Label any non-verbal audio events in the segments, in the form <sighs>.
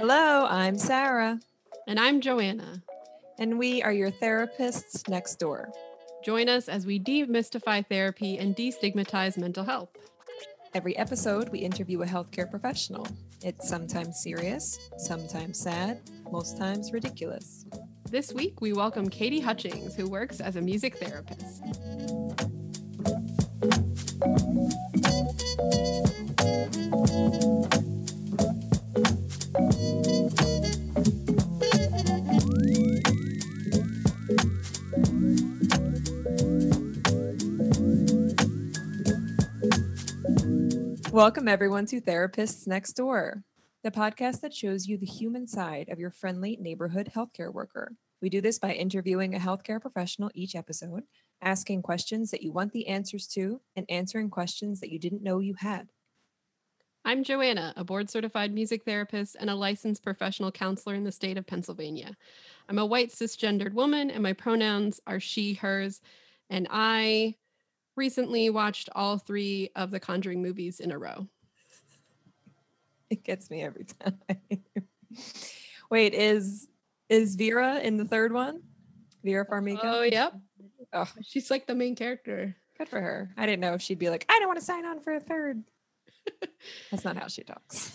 Hello, I'm Sarah, And I'm Joanna. and we are your therapists next door. Join us as we demystify therapy and destigmatize mental health. Every episode, we interview a healthcare professional. It's sometimes serious, sometimes sad, most times ridiculous. This week, we welcome Katie Hutchings, who works as a music therapist. Welcome, everyone, to Therapists Next Door, the podcast that shows you the human side of your friendly neighborhood healthcare worker. We do this by interviewing a healthcare professional each episode, asking questions that you want the answers to, and answering questions that you didn't know you had. I'm Joanna, a board certified music therapist and a licensed professional counselor in the state of Pennsylvania. I'm a white cisgendered woman, and my pronouns are she, hers, and I recently watched all three of the Conjuring movies in a row. <laughs> It gets me every time. <laughs> Wait, is is Vera in the third one? Vera Farmiga? Oh, yep. Oh, She's like the main character. good for her. I didn't know if she'd be like, I don't want to sign on for a third. <laughs> That's not how she talks.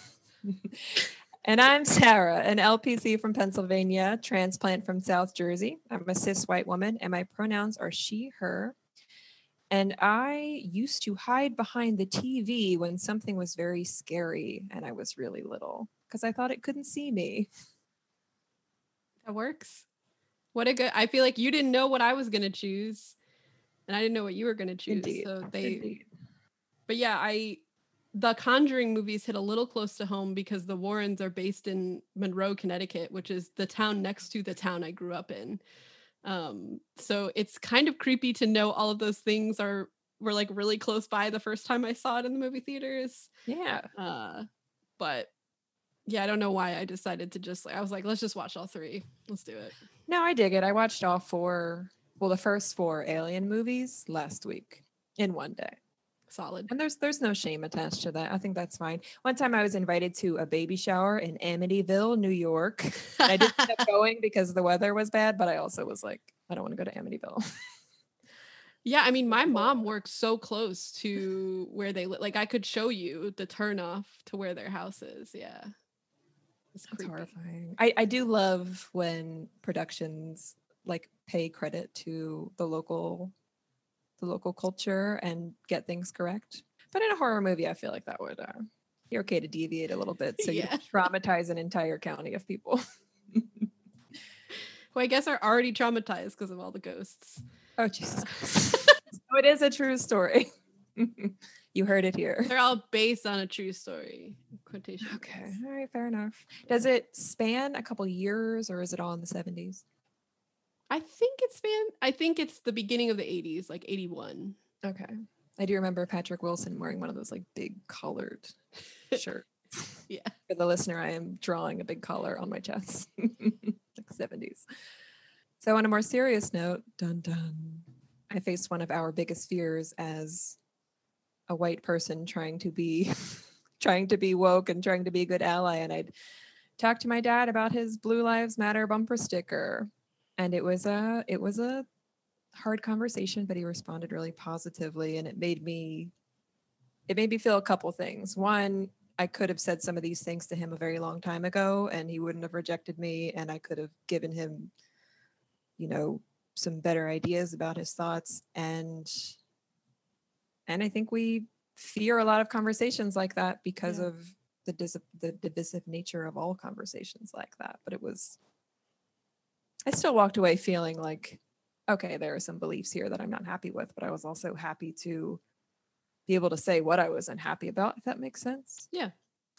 and I'm Sarah, an LPC from Pennsylvania, transplant from South Jersey. I'm a cis white woman, and my pronouns are she, her. And I used to hide behind the TV when something was very scary and I was really little because I thought it couldn't see me. That works. What a good. I feel like you didn't know what I was gonna choose, and I didn't know what you were gonna choose. Indeed. So they. Indeed. But yeah, I. The Conjuring movies hit a little close to home because the Warrens are based in Monroe, Connecticut, which is the town next to the town I grew up in. Um, so it's kind of creepy to know all of those things are were like really close by the first time I saw it in the movie theaters. Yeah. Uh, but yeah, I don't know why I decided to just like I was like, let's just watch all three. Let's do it. No, I dig it. I watched all four, well, the first four Alien movies last week in one day. Solid. And there's there's no shame attached to that. I think that's fine. One time I was invited to a baby shower in Amityville, New York. And I didn't end up <laughs> going because the weather was bad, but I also was like, I don't want to go to Amityville. Yeah, I mean, my <laughs> mom works so close to where they live. Like, I could show you the turnoff to where their house is. Yeah, it's That's horrifying. I, I do love when productions like pay credit to the local the local culture and get things correct. But in a horror movie, I feel like that would uh, be okay to deviate a little bit so you <laughs> Yeah. don't traumatize an entire county of people. <laughs> Who I guess are already traumatized because of all the ghosts. Oh Jesus. <laughs> so it is a true story. you heard it here. They're all based on a true story. Quotation. Okay. All right, fair enough. Does it span a couple years or is it all in the 70s? I think it's fan. I think it's the beginning of the '80s, like '81. Okay. I do remember Patrick Wilson wearing one of those like big collared <laughs> shirts. Yeah. For the listener, I am drawing a big collar on my chest. <laughs> like 70s. So on a more serious note, dun dun. I faced one of our biggest fears as a white person trying to be <laughs> trying to be woke and trying to be a good ally. And I'd talked to my dad about his Blue Lives Matter bumper sticker. And it was a it was a hard conversation, but he responded really positively and it made me it made me feel a couple things. One, I could have said some of these things to him a very long time ago and he wouldn't have rejected me and I could have given him you know some better ideas about his thoughts and and I think we fear a lot of conversations like that because Yeah. of the dis- the divisive nature of all conversations like that. But it was I still walked away feeling like okay, there are some beliefs here that I'm not happy with, but I was also happy to be able to say what I was unhappy about, if that makes sense. Yeah,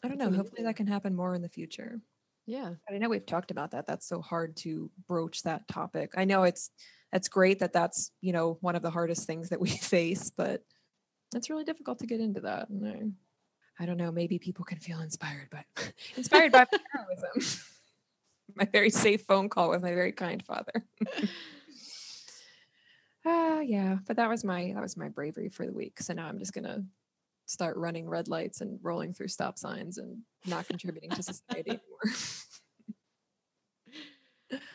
I don't know. Hopefully that can happen more in the future. Yeah. I know we've talked about that. That's so hard to broach that topic. I know it's that's great that that's, you know, one of the hardest things that we <laughs> face, but it's really difficult to get into that. And I, I don't know, maybe people can feel inspired by <laughs> inspired by <laughs> heroism. <laughs> my very safe phone call with my very kind father. <laughs> Ah, yeah, but that was my that was my bravery for the week. So now I'm just gonna start running red lights and rolling through stop signs and not contributing to society <laughs> anymore.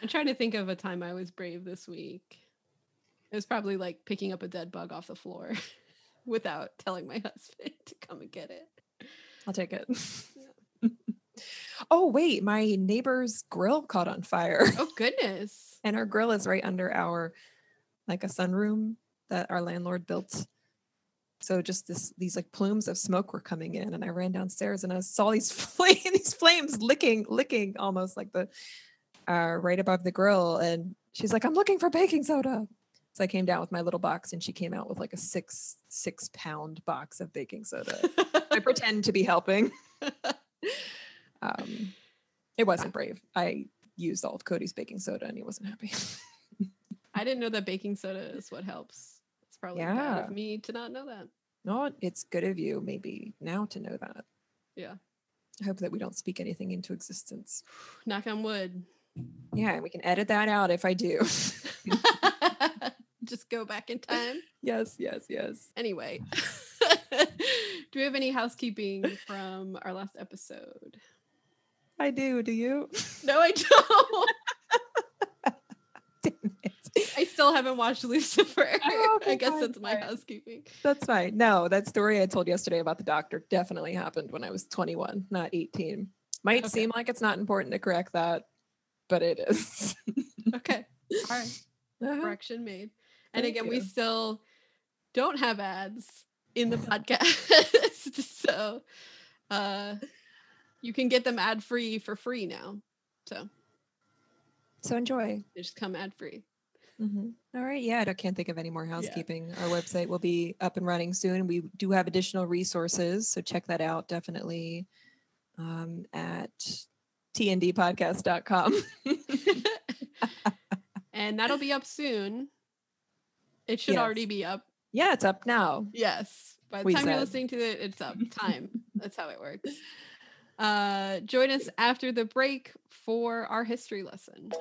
I'm trying to think of a time I was brave this week. It was probably like picking up a dead bug off the floor without telling my husband to come and get it. I'll take it. Oh, wait, my neighbor's grill caught on fire. Oh goodness. <laughs> and our grill is right under our like a sunroom that our landlord built. So just this these like plumes of smoke were coming in and I ran downstairs and I saw these <laughs> flame these flames licking licking almost like the uh right above the grill and she's like I'm looking for baking soda. So I came down with my little box and she came out with like a 6 6 pound box of baking soda. I pretend to be helping. <laughs> um it wasn't brave. I used all of Cody's baking soda and he wasn't happy. <laughs> I didn't know that baking soda is what helps. It's probably bad Yeah. of me to not know that. No, it's good of you maybe now to know that. Yeah. I hope that we don't speak anything into existence. <sighs> Knock on wood. Yeah, we can edit that out if I do. <laughs> Just go back in time. <laughs> yes, yes, yes. Anyway, do we have any housekeeping from our last episode? I do. Do you? No, I don't. <laughs> <laughs> I still haven't watched Lucifer. Oh, <laughs> I guess that's my housekeeping. That's fine. No, that story I told yesterday about the doctor definitely happened when I was 21, not 18. Might Okay. seem like it's not important to correct that, but it is. Okay. All right. Uh-huh. Correction made. And Thank again, we still don't have ads in the podcast. so uh you can get them ad free for free now. So So enjoy. they just come ad free. Mhm. All right. Yeah, I can't think of any more housekeeping. Our website will be up and running soon. We do have additional resources, so check that out definitely um, at tndpodcast.com. <laughs> and that'll be up soon. It should Yes. already be up. yeah, it's up now. Yes. By the We time you're listening to it, it's up. Time. That's how it works. Uh, join us after the break for our history lesson.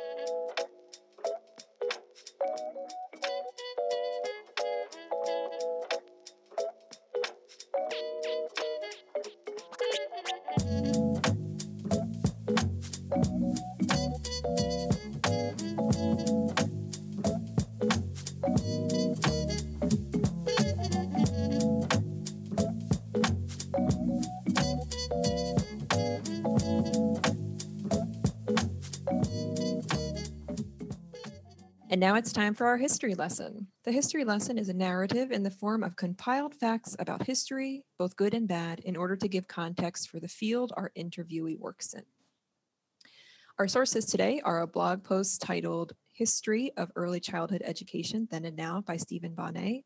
And now it's time for our history lesson. The history lesson is a narrative in the form of compiled facts about history, both good and bad, in order to give context for the field our interviewee works in. Our sources today are a blog post titled History of Early Childhood Education Then and Now by Stephen Bonnet,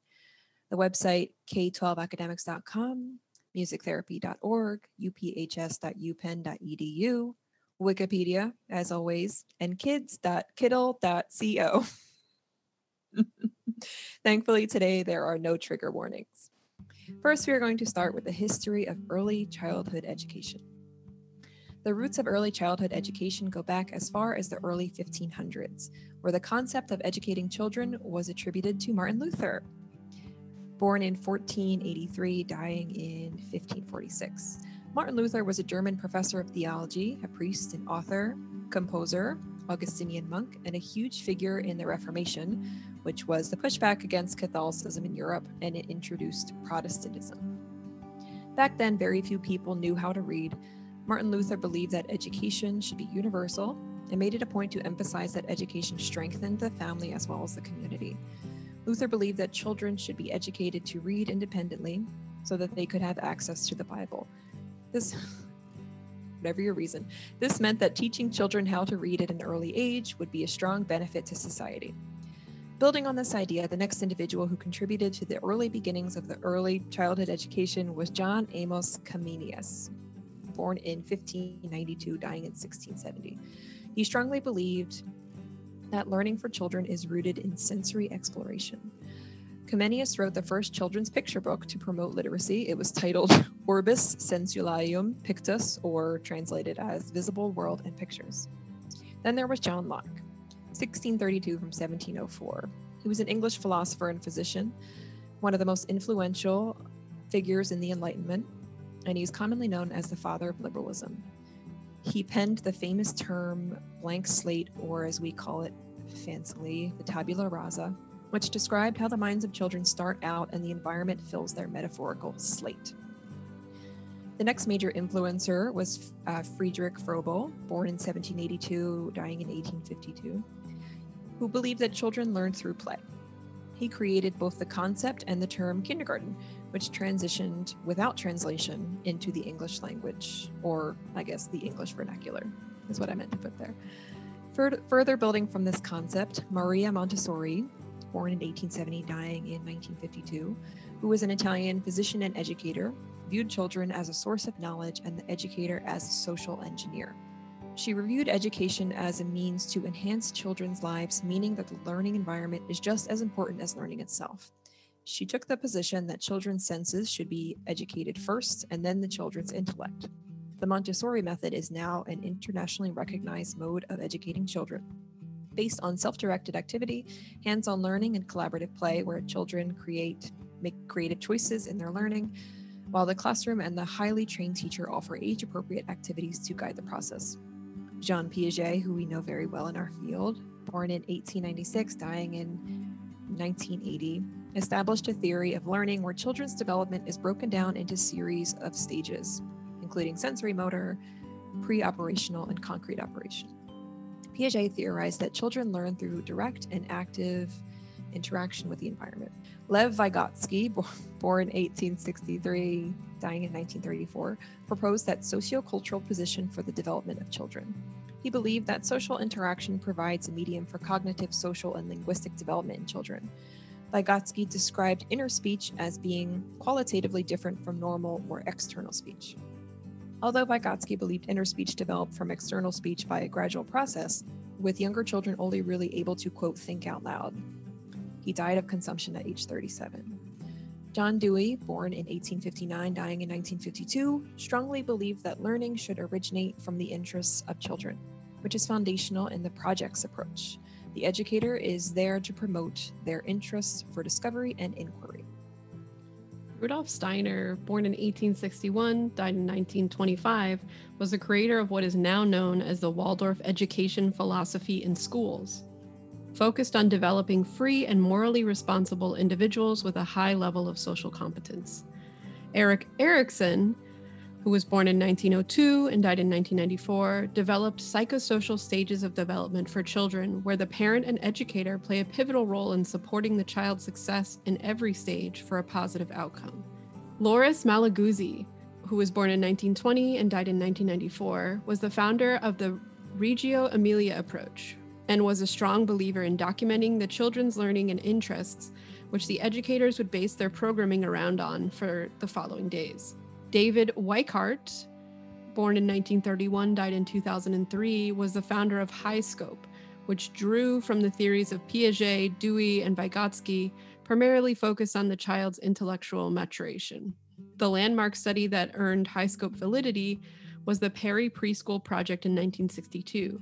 the website k12academics.com, musictherapy.org, uphs.upenn.edu, Wikipedia, as always, and kids.kiddle.co. <laughs> Thankfully, today there are no trigger warnings. First, we are going to start with the history of early childhood education. The roots of early childhood education go back as far as the early 1500s, where the concept of educating children was attributed to Martin Luther. Born in 1483, dying in 1546. Martin Luther was a German professor of theology, a priest and author, composer, Augustinian monk, and a huge figure in the Reformation, which was the pushback against Catholicism in Europe and it introduced Protestantism. Back then, very few people knew how to read. Martin Luther believed that education should be universal and made it a point to emphasize that education strengthened the family as well as the community. Luther believed that children should be educated to read independently so that they could have access to the Bible. This, <laughs> whatever your reason, this meant that teaching children how to read at an early age would be a strong benefit to society. Building on this idea, the next individual who contributed to the early beginnings of the early childhood education was John Amos Comenius, born in 1592, dying in 1670. He strongly believed that learning for children is rooted in sensory exploration. Comenius wrote the first children's picture book to promote literacy. It was titled <laughs> Orbis Sensualium Pictus, or translated as Visible World and Pictures. Then there was John Locke, 1632 from 1704. He was an English philosopher and physician, one of the most influential figures in the Enlightenment, and he's commonly known as the father of liberalism. He penned the famous term blank slate, or as we call it fancily, the tabula rasa, which described how the minds of children start out and the environment fills their metaphorical slate. The next major influencer was uh, Friedrich Froebel, born in 1782, dying in 1852, who believed that children learn through play. He created both the concept and the term kindergarten, which transitioned without translation into the English language, or I guess the English vernacular, is what I meant to put there. Further building from this concept, Maria Montessori, born in 1870, dying in 1952, who was an Italian physician and educator, viewed children as a source of knowledge and the educator as a social engineer. She reviewed education as a means to enhance children's lives, meaning that the learning environment is just as important as learning itself. She took the position that children's senses should be educated first and then the children's intellect. The Montessori method is now an internationally recognized mode of educating children. Based on self directed activity, hands on learning, and collaborative play, where children create make creative choices in their learning, while the classroom and the highly trained teacher offer age appropriate activities to guide the process. Jean Piaget, who we know very well in our field, born in 1896, dying in 1980, established a theory of learning where children's development is broken down into series of stages, including sensory motor, pre operational, and concrete operation. Piaget theorized that children learn through direct and active interaction with the environment. Lev Vygotsky, <laughs> born 1863, dying in 1934, proposed that sociocultural position for the development of children. He believed that social interaction provides a medium for cognitive, social, and linguistic development in children. Vygotsky described inner speech as being qualitatively different from normal or external speech. Although Vygotsky believed inner speech developed from external speech by a gradual process, with younger children only really able to, quote, think out loud. He died of consumption at age 37. John Dewey, born in 1859, dying in 1952, strongly believed that learning should originate from the interests of children, which is foundational in the project's approach. The educator is there to promote their interests for discovery and inquiry. Rudolf Steiner, born in 1861, died in 1925, was the creator of what is now known as the Waldorf education philosophy in schools, focused on developing free and morally responsible individuals with a high level of social competence. Erik Erikson, who was born in 1902 and died in 1994, developed psychosocial stages of development for children where the parent and educator play a pivotal role in supporting the child's success in every stage for a positive outcome. Loris Malaguzzi, who was born in 1920 and died in 1994, was the founder of the Reggio Emilia approach and was a strong believer in documenting the children's learning and interests, which the educators would base their programming around on for the following days. David Weikart, born in 1931, died in 2003, was the founder of HighScope, which drew from the theories of Piaget, Dewey, and Vygotsky, primarily focused on the child's intellectual maturation. The landmark study that earned HighScope validity was the Perry Preschool Project in 1962.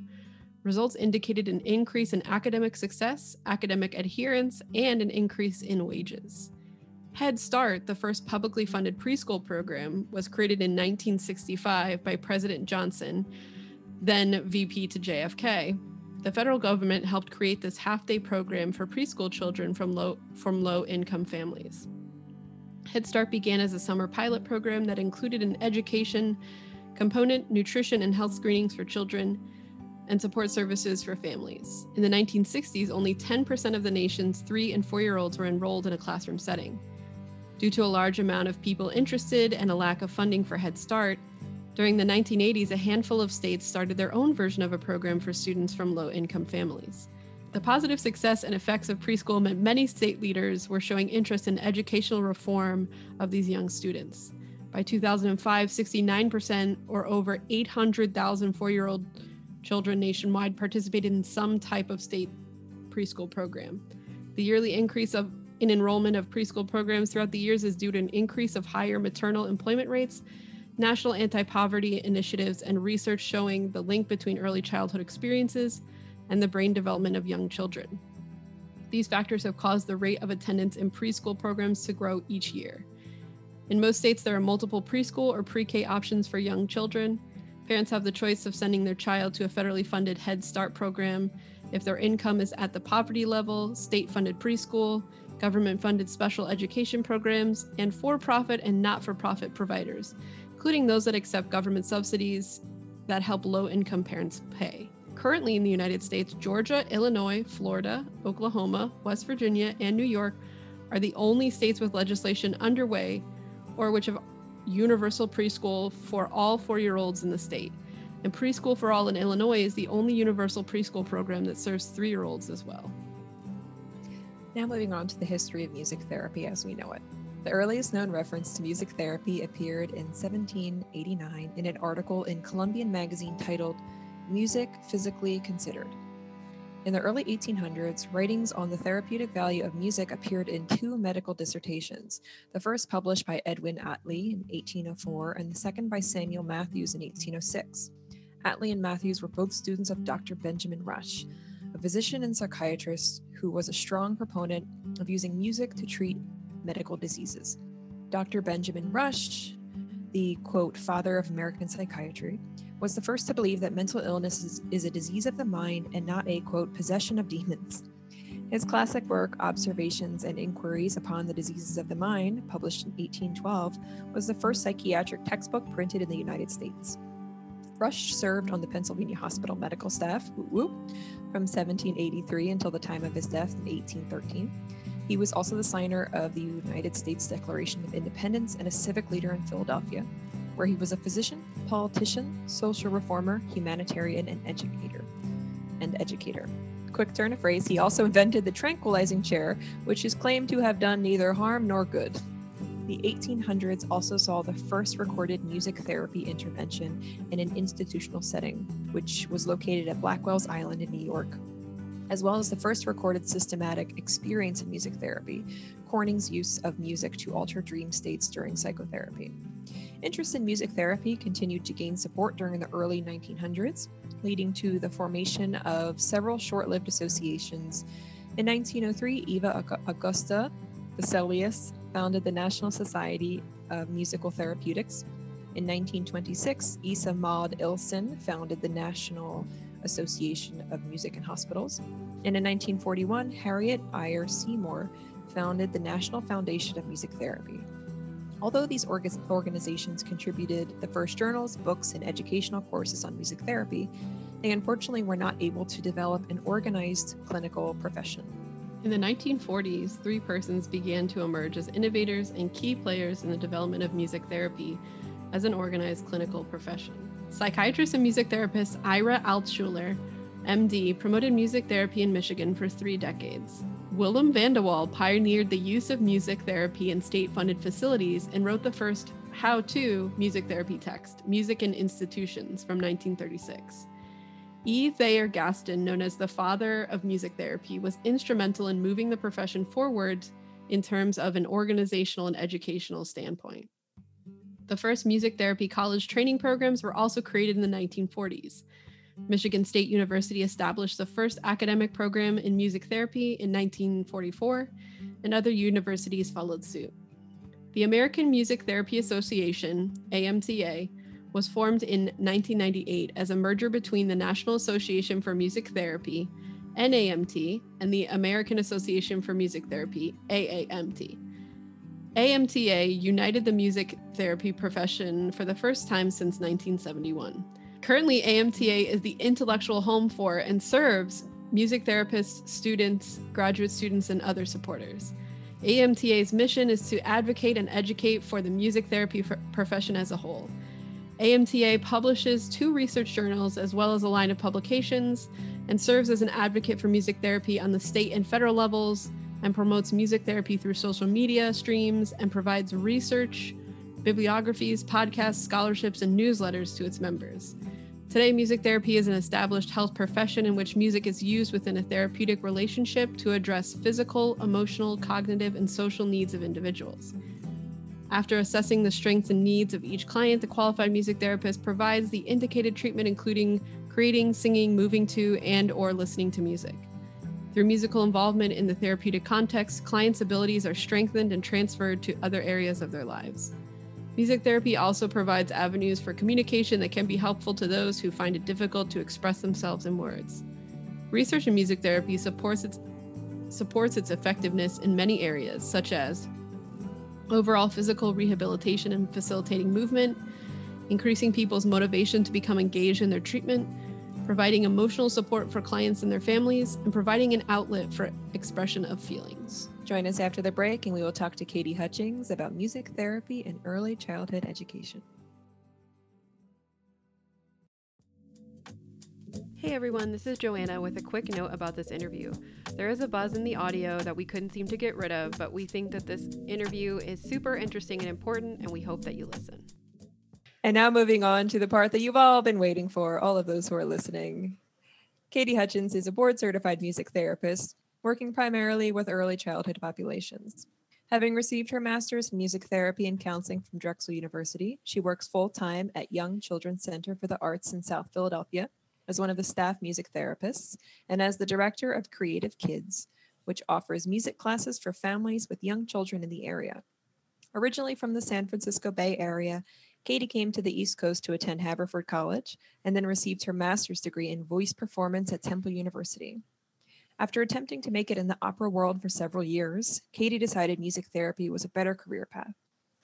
Results indicated an increase in academic success, academic adherence, and an increase in wages. Head Start, the first publicly funded preschool program, was created in 1965 by President Johnson, then VP to JFK. The federal government helped create this half-day program for preschool children from low from low-income families. Head Start began as a summer pilot program that included an education component, nutrition and health screenings for children, and support services for families. In the 1960s, only 10% of the nation's 3 and 4 year olds were enrolled in a classroom setting. Due to a large amount of people interested and a lack of funding for Head Start, during the 1980s, a handful of states started their own version of a program for students from low income families. The positive success and effects of preschool meant many state leaders were showing interest in educational reform of these young students. By 2005, 69%, or over 800,000 four year old children nationwide, participated in some type of state preschool program. The yearly increase of in enrollment of preschool programs throughout the years is due to an increase of higher maternal employment rates, national anti poverty initiatives, and research showing the link between early childhood experiences and the brain development of young children. These factors have caused the rate of attendance in preschool programs to grow each year. In most states, there are multiple preschool or pre K options for young children. Parents have the choice of sending their child to a federally funded Head Start program if their income is at the poverty level, state funded preschool, government funded special education programs, and for profit and not for profit providers, including those that accept government subsidies that help low income parents pay. Currently in the United States, Georgia, Illinois, Florida, Oklahoma, West Virginia, and New York are the only states with legislation underway or which have universal preschool for all four year olds in the state. And Preschool for All in Illinois is the only universal preschool program that serves three year olds as well. Now, moving on to the history of music therapy as we know it. The earliest known reference to music therapy appeared in 1789 in an article in Columbian magazine titled Music Physically Considered. In the early 1800s, writings on the therapeutic value of music appeared in two medical dissertations, the first published by Edwin Atlee in 1804 and the second by Samuel Matthews in 1806. Atlee and Matthews were both students of Dr. Benjamin Rush, a physician and psychiatrist who was a strong proponent of using music to treat medical diseases. Dr. Benjamin Rush, the quote, father of American psychiatry, was the first to believe that mental illness is, is, a disease of the mind and not a, quote, possession of demons. His classic work, Observations and Inquiries Upon the Diseases of the Mind, published in 1812, was the first psychiatric textbook printed in the United States. Rush served on the Pennsylvania Hospital medical staff from 1783 until the time of his death in 1813. He was also the signer of the United States Declaration of Independence and a civic leader in Philadelphia where he was a physician, politician, social reformer, humanitarian, and educator. And educator. Quick turn of phrase, he also invented the tranquilizing chair, which is claimed to have done neither harm nor good. The 1800s also saw the first recorded music therapy intervention in an institutional setting, which was located at Blackwell's Island in New York, as well as the first recorded systematic experience of music therapy, Corning's use of music to alter dream states during psychotherapy. Interest in music therapy continued to gain support during the early 1900s, leading to the formation of several short lived associations. In 1903, Eva Augusta Vescelius founded the National Society of Musical Therapeutics. In 1926, Isa Maud Ilsen founded the National Association of Music in Hospitals. And in 1941, Harriet Ayer Seymour founded the National Foundation of Music Therapy. Although these org- organizations contributed the first journals, books, and educational courses on music therapy, they unfortunately were not able to develop an organized clinical profession. In the 1940s, three persons began to emerge as innovators and key players in the development of music therapy as an organized clinical profession. Psychiatrist and music therapist Ira Altschuler, MD, promoted music therapy in Michigan for three decades. Willem van de Wall pioneered the use of music therapy in state funded facilities and wrote the first how to music therapy text, Music in Institutions, from 1936. E. Thayer Gaston, known as the father of music therapy, was instrumental in moving the profession forward in terms of an organizational and educational standpoint. The first music therapy college training programs were also created in the 1940s. Michigan State University established the first academic program in music therapy in 1944, and other universities followed suit. The American Music Therapy Association, AMTA, was formed in 1998 as a merger between the National Association for Music Therapy, NAMT, and the American Association for Music Therapy, AAMT. AMTA united the music therapy profession for the first time since 1971. Currently, AMTA is the intellectual home for and serves music therapists, students, graduate students, and other supporters. AMTA's mission is to advocate and educate for the music therapy profession as a whole. AMTA publishes two research journals as well as a line of publications and serves as an advocate for music therapy on the state and federal levels and promotes music therapy through social media streams and provides research, bibliographies, podcasts, scholarships, and newsletters to its members. Today, music therapy is an established health profession in which music is used within a therapeutic relationship to address physical, emotional, cognitive, and social needs of individuals. After assessing the strengths and needs of each client, the qualified music therapist provides the indicated treatment including creating, singing, moving to, and or listening to music. Through musical involvement in the therapeutic context, clients' abilities are strengthened and transferred to other areas of their lives. Music therapy also provides avenues for communication that can be helpful to those who find it difficult to express themselves in words. Research in music therapy supports its supports its effectiveness in many areas, such as overall physical rehabilitation and facilitating movement, increasing people's motivation to become engaged in their treatment, providing emotional support for clients and their families, and providing an outlet for expression of feelings. Join us after the break, and we will talk to Katie Hutchings about music therapy and early childhood education. Hey everyone, this is Joanna with a quick note about this interview. There is a buzz in the audio that we couldn't seem to get rid of, but we think that this interview is super interesting and important, and we hope that you listen. And now moving on to the part that you've all been waiting for, all of those who are listening. Katie Hutchings is a board certified music therapist, working primarily with early childhood populations. Having received her master's in music therapy and counseling from Drexel University, she works full time at Young Children's Center for the Arts in South Philadelphia as one of the staff music therapists and as the director of Creative Kids, which offers music classes for families with young children in the area. Originally from the San Francisco Bay Area, Katie came to the East Coast to attend Haverford College and then received her master's degree in voice performance at Temple University. After attempting to make it in the opera world for several years, Katie decided music therapy was a better career path.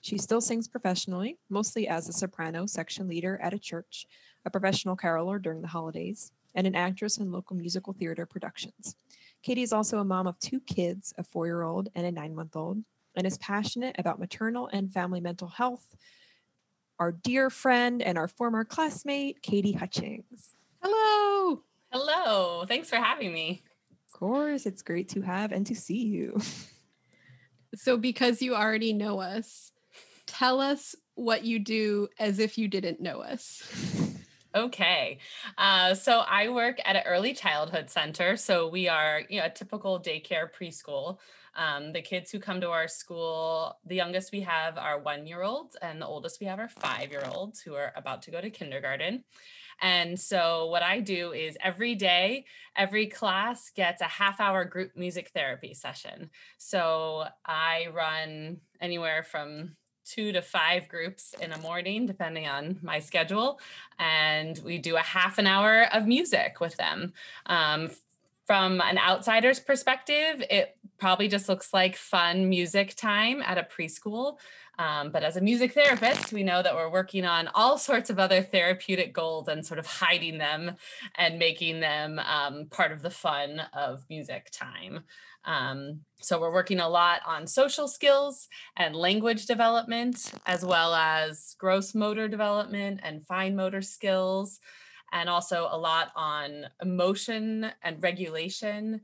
She still sings professionally, mostly as a soprano section leader at a church, a professional caroler during the holidays, and an actress in local musical theater productions. Katie is also a mom of two kids, a four year old and a nine month old, and is passionate about maternal and family mental health. Our dear friend and our former classmate, Katie Hutchings. Hello. Hello. Thanks for having me. Of course, it's great to have and to see you. So, because you already know us, tell us what you do as if you didn't know us. <laughs> Okay. Uh, so I work at an early childhood center. So we are, you know, a typical daycare preschool. Um, the kids who come to our school, the youngest we have are one year olds, and the oldest we have are five year olds who are about to go to kindergarten. And so, what I do is every day, every class gets a half hour group music therapy session. So, I run anywhere from two to five groups in a morning, depending on my schedule. And we do a half an hour of music with them. Um, from an outsider's perspective, it probably just looks like fun music time at a preschool. Um, but as a music therapist, we know that we're working on all sorts of other therapeutic goals and sort of hiding them and making them um, part of the fun of music time. Um, so we're working a lot on social skills and language development, as well as gross motor development and fine motor skills, and also a lot on emotion and regulation.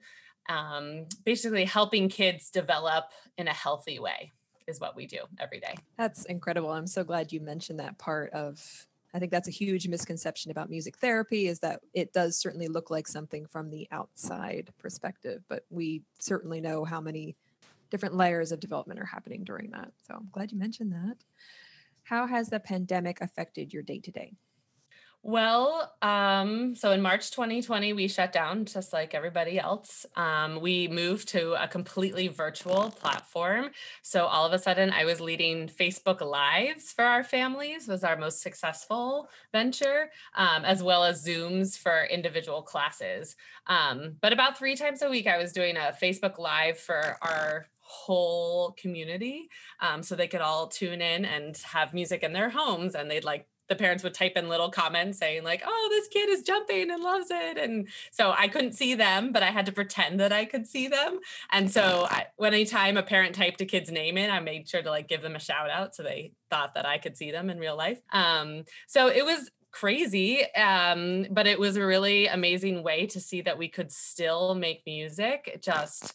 Um, basically, helping kids develop in a healthy way is what we do every day. That's incredible. I'm so glad you mentioned that part of I think that's a huge misconception about music therapy is that it does certainly look like something from the outside perspective, but we certainly know how many different layers of development are happening during that. So I'm glad you mentioned that. How has the pandemic affected your day to day? Well, um, so in March 2020, we shut down just like everybody else. Um, we moved to a completely virtual platform. So all of a sudden, I was leading Facebook Lives for our families, was our most successful venture, um, as well as Zooms for individual classes. Um, but about three times a week, I was doing a Facebook Live for our whole community um, so they could all tune in and have music in their homes and they'd like the parents would type in little comments saying like oh this kid is jumping and loves it and so i couldn't see them but i had to pretend that i could see them and so I, when anytime a parent typed a kid's name in i made sure to like give them a shout out so they thought that i could see them in real life um, so it was crazy um, but it was a really amazing way to see that we could still make music just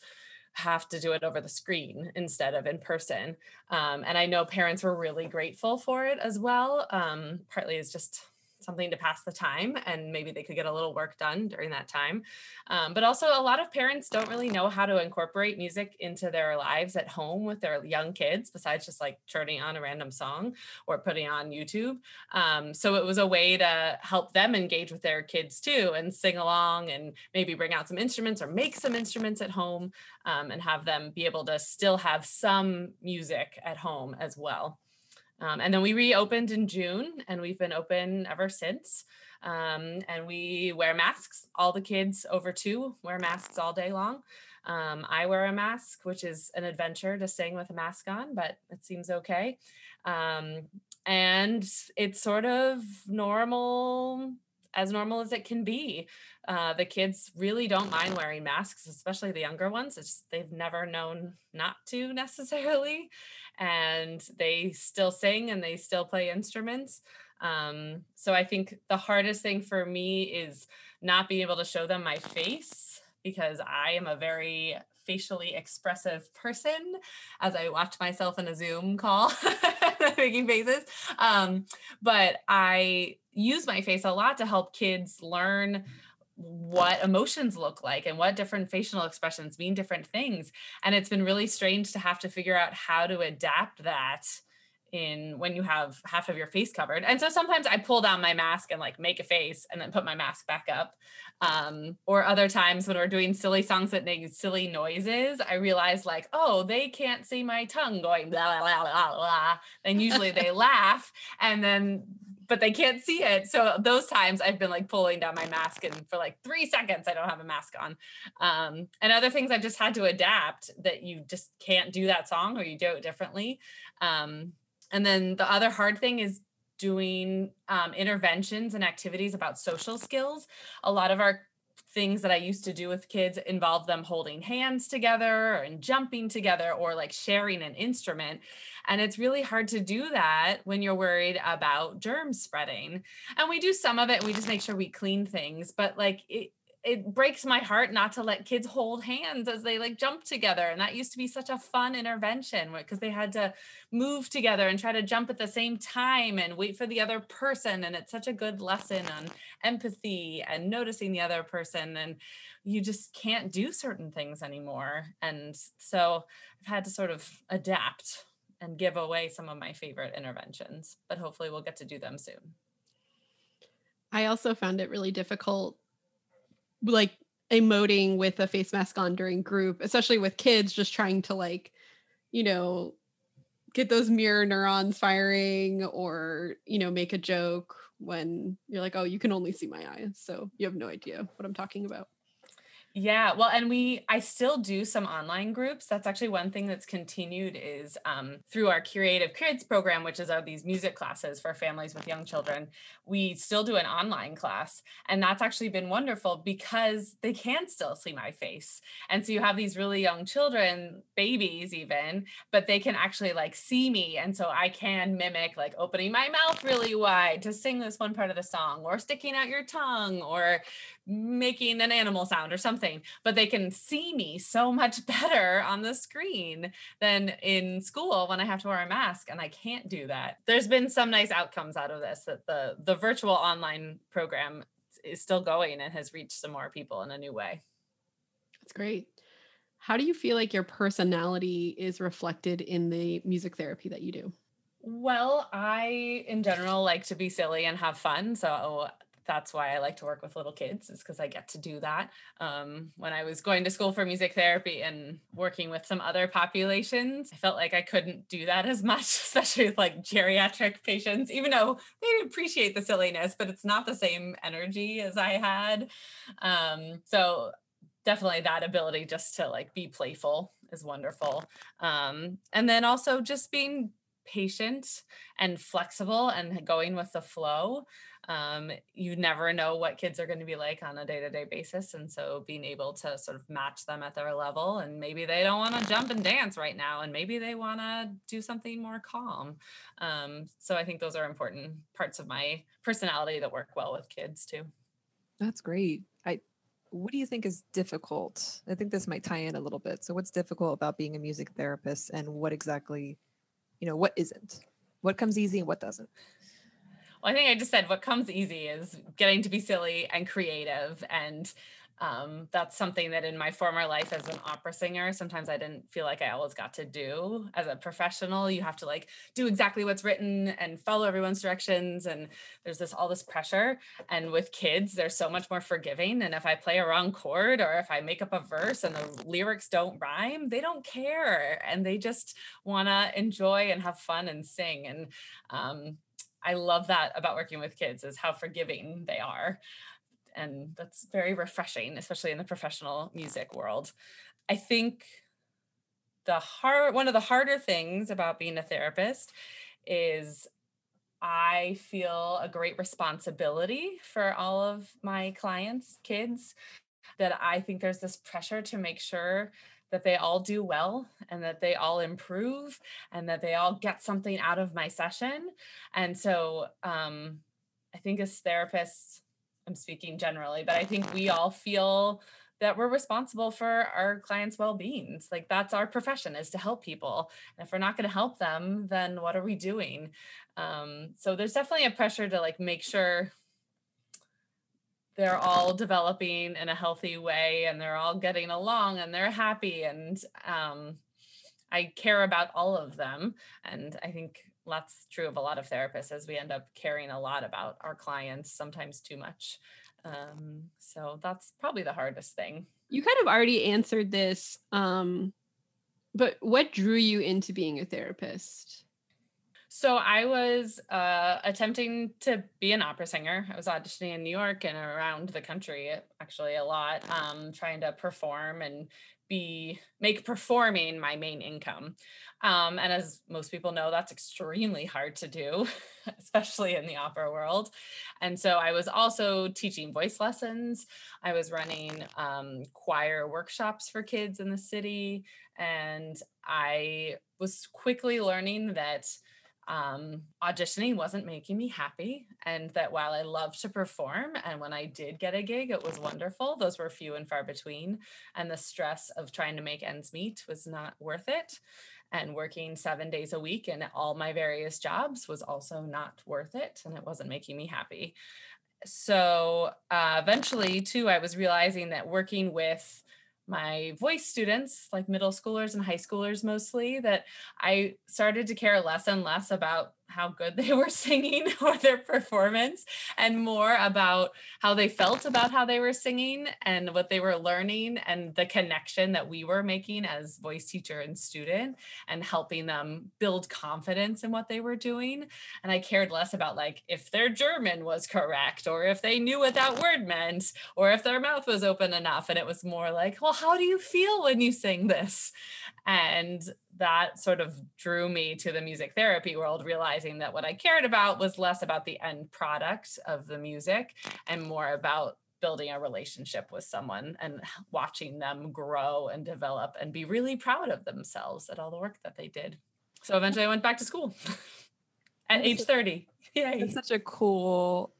have to do it over the screen instead of in person. Um, and I know parents were really grateful for it as well. Um, partly is just something to pass the time and maybe they could get a little work done during that time. Um, but also, a lot of parents don't really know how to incorporate music into their lives at home with their young kids, besides just like turning on a random song or putting on YouTube. Um, so it was a way to help them engage with their kids too and sing along and maybe bring out some instruments or make some instruments at home um, and have them be able to still have some music at home as well. Um, and then we reopened in June and we've been open ever since. Um, and we wear masks. All the kids over two wear masks all day long. Um, I wear a mask, which is an adventure to sing with a mask on, but it seems okay. Um, and it's sort of normal, as normal as it can be. Uh, the kids really don't mind wearing masks, especially the younger ones. It's, they've never known not to necessarily, and they still sing and they still play instruments. Um, so I think the hardest thing for me is not being able to show them my face because I am a very facially expressive person as I watch myself in a Zoom call <laughs> making faces. Um, but I use my face a lot to help kids learn what emotions look like and what different facial expressions mean different things. And it's been really strange to have to figure out how to adapt that in when you have half of your face covered. And so sometimes I pull down my mask and like make a face and then put my mask back up. Um, or other times when we're doing silly songs that make silly noises, I realize like, oh, they can't see my tongue going blah blah blah blah. blah. And usually they <laughs> laugh and then but they can't see it. So those times I've been like pulling down my mask and for like three seconds I don't have a mask on. Um, and other things I've just had to adapt that you just can't do that song or you do it differently. Um, and then the other hard thing is doing um, interventions and activities about social skills. A lot of our things that I used to do with kids involve them holding hands together and jumping together or like sharing an instrument. And it's really hard to do that when you're worried about germs spreading. And we do some of it we just make sure we clean things, but like it, it breaks my heart not to let kids hold hands as they like jump together and that used to be such a fun intervention because they had to move together and try to jump at the same time and wait for the other person and it's such a good lesson on empathy and noticing the other person and you just can't do certain things anymore and so i've had to sort of adapt and give away some of my favorite interventions but hopefully we'll get to do them soon. I also found it really difficult like emoting with a face mask on during group, especially with kids just trying to like, you know, get those mirror neurons firing or, you know, make a joke when you're like, oh, you can only see my eyes. So you have no idea what I'm talking about. Yeah, well, and we I still do some online groups. That's actually one thing that's continued is um, through our Creative Kids program, which is our these music classes for families with young children. We still do an online class, and that's actually been wonderful because they can still see my face. And so you have these really young children, babies even, but they can actually like see me, and so I can mimic like opening my mouth really wide to sing this one part of the song, or sticking out your tongue, or making an animal sound or something, but they can see me so much <laughs> better on the screen than in school when I have to wear a mask and I can't do that. There's been some nice outcomes out of this that the the virtual online program is still going and has reached some more people in a new way. That's great. How do you feel like your personality is reflected in the music therapy that you do? Well, I in general like to be silly and have fun. So that's why I like to work with little kids is because I get to do that. Um, when I was going to school for music therapy and working with some other populations, I felt like I couldn't do that as <laughs> much, especially with like geriatric patients, even though they appreciate the silliness, but it's not the same energy as I had. Um, so definitely that ability just to like be playful is wonderful. Um, and then also just being patient and flexible and going with the flow um, you never know what kids are going to be like on a day-to-day basis and so being able to sort of match them at their level and maybe they don't want to jump and dance right now and maybe they want to do something more calm um, so i think those are important parts of my personality that work well with kids too. That's great. I what do you think is difficult? I think this might tie in a little bit. So what's difficult about being a music therapist and what exactly you know what isn't? What comes easy and what doesn't? Well, I think I just said what comes easy is getting to be silly and creative and um, that's something that in my former life as an opera singer, sometimes I didn't feel like I always got to do. As a professional, you have to like do exactly what's written and follow everyone's directions. And there's this all this pressure. And with kids, they're so much more forgiving. And if I play a wrong chord or if I make up a verse and the lyrics don't rhyme, they don't care. And they just want to enjoy and have fun and sing. And um, I love that about working with kids is how forgiving they are and that's very refreshing especially in the professional music world. I think the hard one of the harder things about being a therapist is i feel a great responsibility for all of my clients kids that i think there's this pressure to make sure that they all do well and that they all improve and that they all get something out of my session. And so um, i think as therapists I'm speaking generally, but I think we all feel that we're responsible for our clients' well-being. Like that's our profession is to help people. And if we're not going to help them, then what are we doing? Um, so there's definitely a pressure to like make sure they're all developing in a healthy way and they're all getting along and they're happy and um, I care about all of them. And I think that's true of a lot of therapists as we end up caring a lot about our clients, sometimes too much. Um, so that's probably the hardest thing. You kind of already answered this, um, but what drew you into being a therapist? So I was uh, attempting to be an opera singer. I was auditioning in New York and around the country, actually a lot, um, trying to perform and be make performing my main income. Um, and as most people know, that's extremely hard to do, <laughs> especially in the opera world. And so I was also teaching voice lessons. I was running um, choir workshops for kids in the city. And I was quickly learning that um, auditioning wasn't making me happy. And that while I loved to perform, and when I did get a gig, it was wonderful, those were few and far between. And the stress of trying to make ends meet was not worth it. And working seven days a week in all my various jobs was also not worth it. And it wasn't making me happy. So uh, eventually, too, I was realizing that working with my voice students, like middle schoolers and high schoolers mostly, that I started to care less and less about how good <laughs> they were singing <laughs> or their performance and more about how they felt about how they were singing and what they were learning and the connection that we were making as voice teacher and student and helping them build confidence in what they were doing. And i cared less about like if their german was correct or if they knew what that word meant or if their mouth was open enough. And it was more like well how do you feel when you sing this? And that sort of drew me to the music therapy world, realizing that what I cared about was less about the end product of the music and more about building a relationship with someone and watching them grow and develop and be really proud of themselves at all the work that they did. So eventually I went back to school <laughs> at age 30. Yay. It's such a cool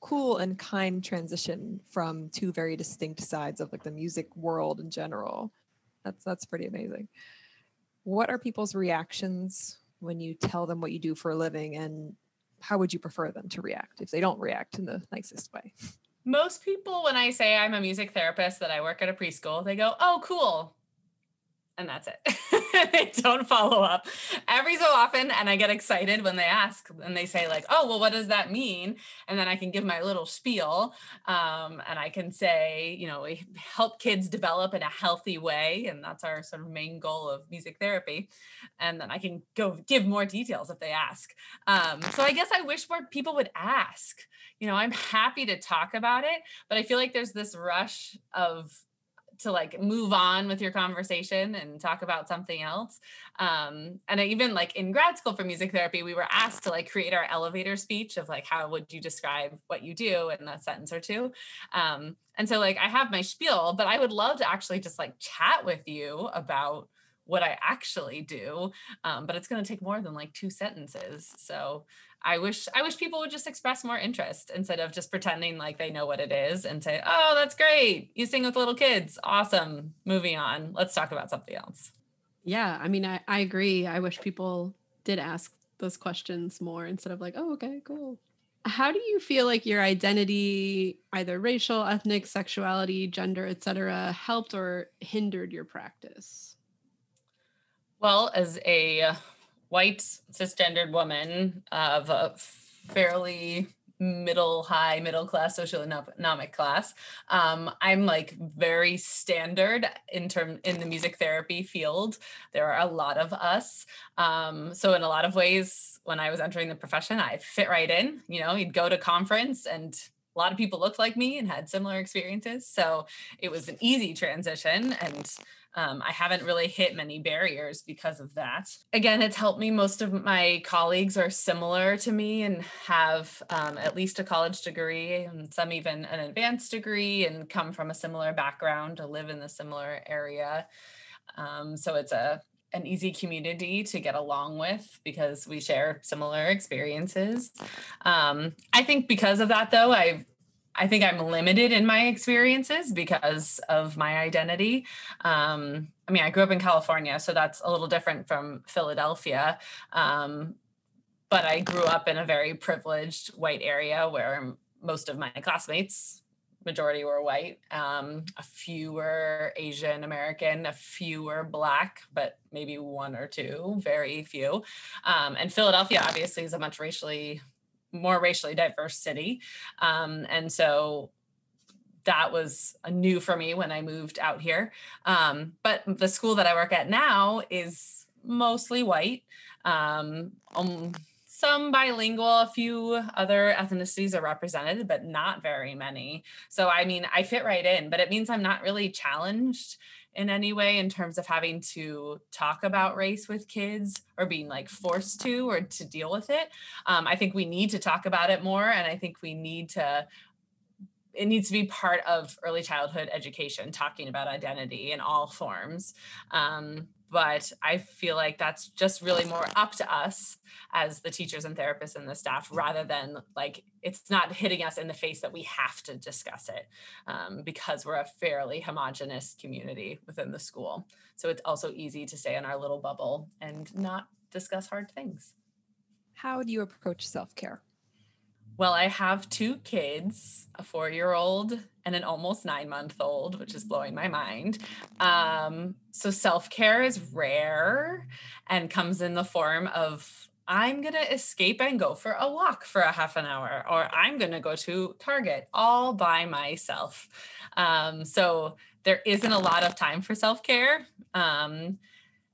cool and kind transition from two very distinct sides of like the music world in general. That's that's pretty amazing what are people's reactions when you tell them what you do for a living and how would you prefer them to react if they don't react in the nicest way most people when i say i'm a music therapist that i work at a preschool they go oh cool and that's it. <laughs> they <laughs> don't follow up every so often. And I get excited when they ask and they say, like, oh, well, what does that mean? And then I can give my little spiel. Um, and I can say, you know, we help kids develop in a healthy way. And that's our sort of main goal of music therapy. And then I can go give more details if they ask. Um, so I guess I wish more people would ask. You know, I'm happy to talk about it, but I feel like there's this rush of to like move on with your conversation and talk about something else. Um, and even like in grad school for music therapy, we were asked to like create our elevator speech of like, how would you describe what you do in a sentence or two? Um, and so like I have my spiel, but I would love to actually just like chat with you about what I actually do. Um, but it's going to take more than like two sentences. So I wish I wish people would just express more interest instead of just pretending like they know what it is and say, "Oh, that's great. You sing with little kids. Awesome. Moving on. Let's talk about something else." Yeah, I mean, I, I agree. I wish people did ask those questions more instead of like, "Oh, okay, cool." how do you feel like your identity, either racial, ethnic, sexuality, gender, etc., helped or hindered your practice? Well, as a white cisgendered woman of a fairly middle high middle class social economic class. Um, i'm like very standard in term in the music therapy field. There are a lot of us. Um, so in a lot of ways when i was entering the profession i fit right in. You know you'd go to conference and a lot of people looked like me and had similar experiences. So it was an easy transition and um, I haven't really hit many barriers because of that. Again, it's helped me. Most of my colleagues are similar to me and have um, at least a college degree and some even an advanced degree and come from a similar background to live in the similar area. Um, so it's a an easy community to get along with because we share similar experiences. Um, I think because of that, though, I've I think I'm limited in my experiences because of my identity. Um, I mean, I grew up in California, so that's a little different from Philadelphia. Um, but I grew up in a very privileged white area where most of my classmates, majority were white. Um, a few were Asian American, a few were black, but maybe one or two, very few. Um, and Philadelphia obviously is a much racially more racially diverse city. Um, and so that was new for me when I moved out here. Um, but the school that I work at now is mostly white. Um, um, some bilingual, a few other ethnicities are represented, but not very many. So, I mean, I fit right in, but it means I'm not really challenged in any way in terms of having to talk about race with kids or being like forced to or to deal with it. Um, I think we need to talk about it more. And I think we need to it needs to be part of early childhood education talking about identity in all forms um, but I feel like that's just really more up to us as the teachers and therapists and the staff rather than like it's not hitting us in the face that we have to discuss it um, because we're a fairly homogenous community within the school. So it's also easy to stay in our little bubble and not discuss hard things. How do you approach self care? Well, I have two kids, a four year old and an almost nine month old, which is blowing my mind. Um, so self care is rare and comes in the form of I'm going to escape and go for a walk for a half an hour, or I'm going to go to Target all by myself. Um, so there isn't a lot of time for self care. Um,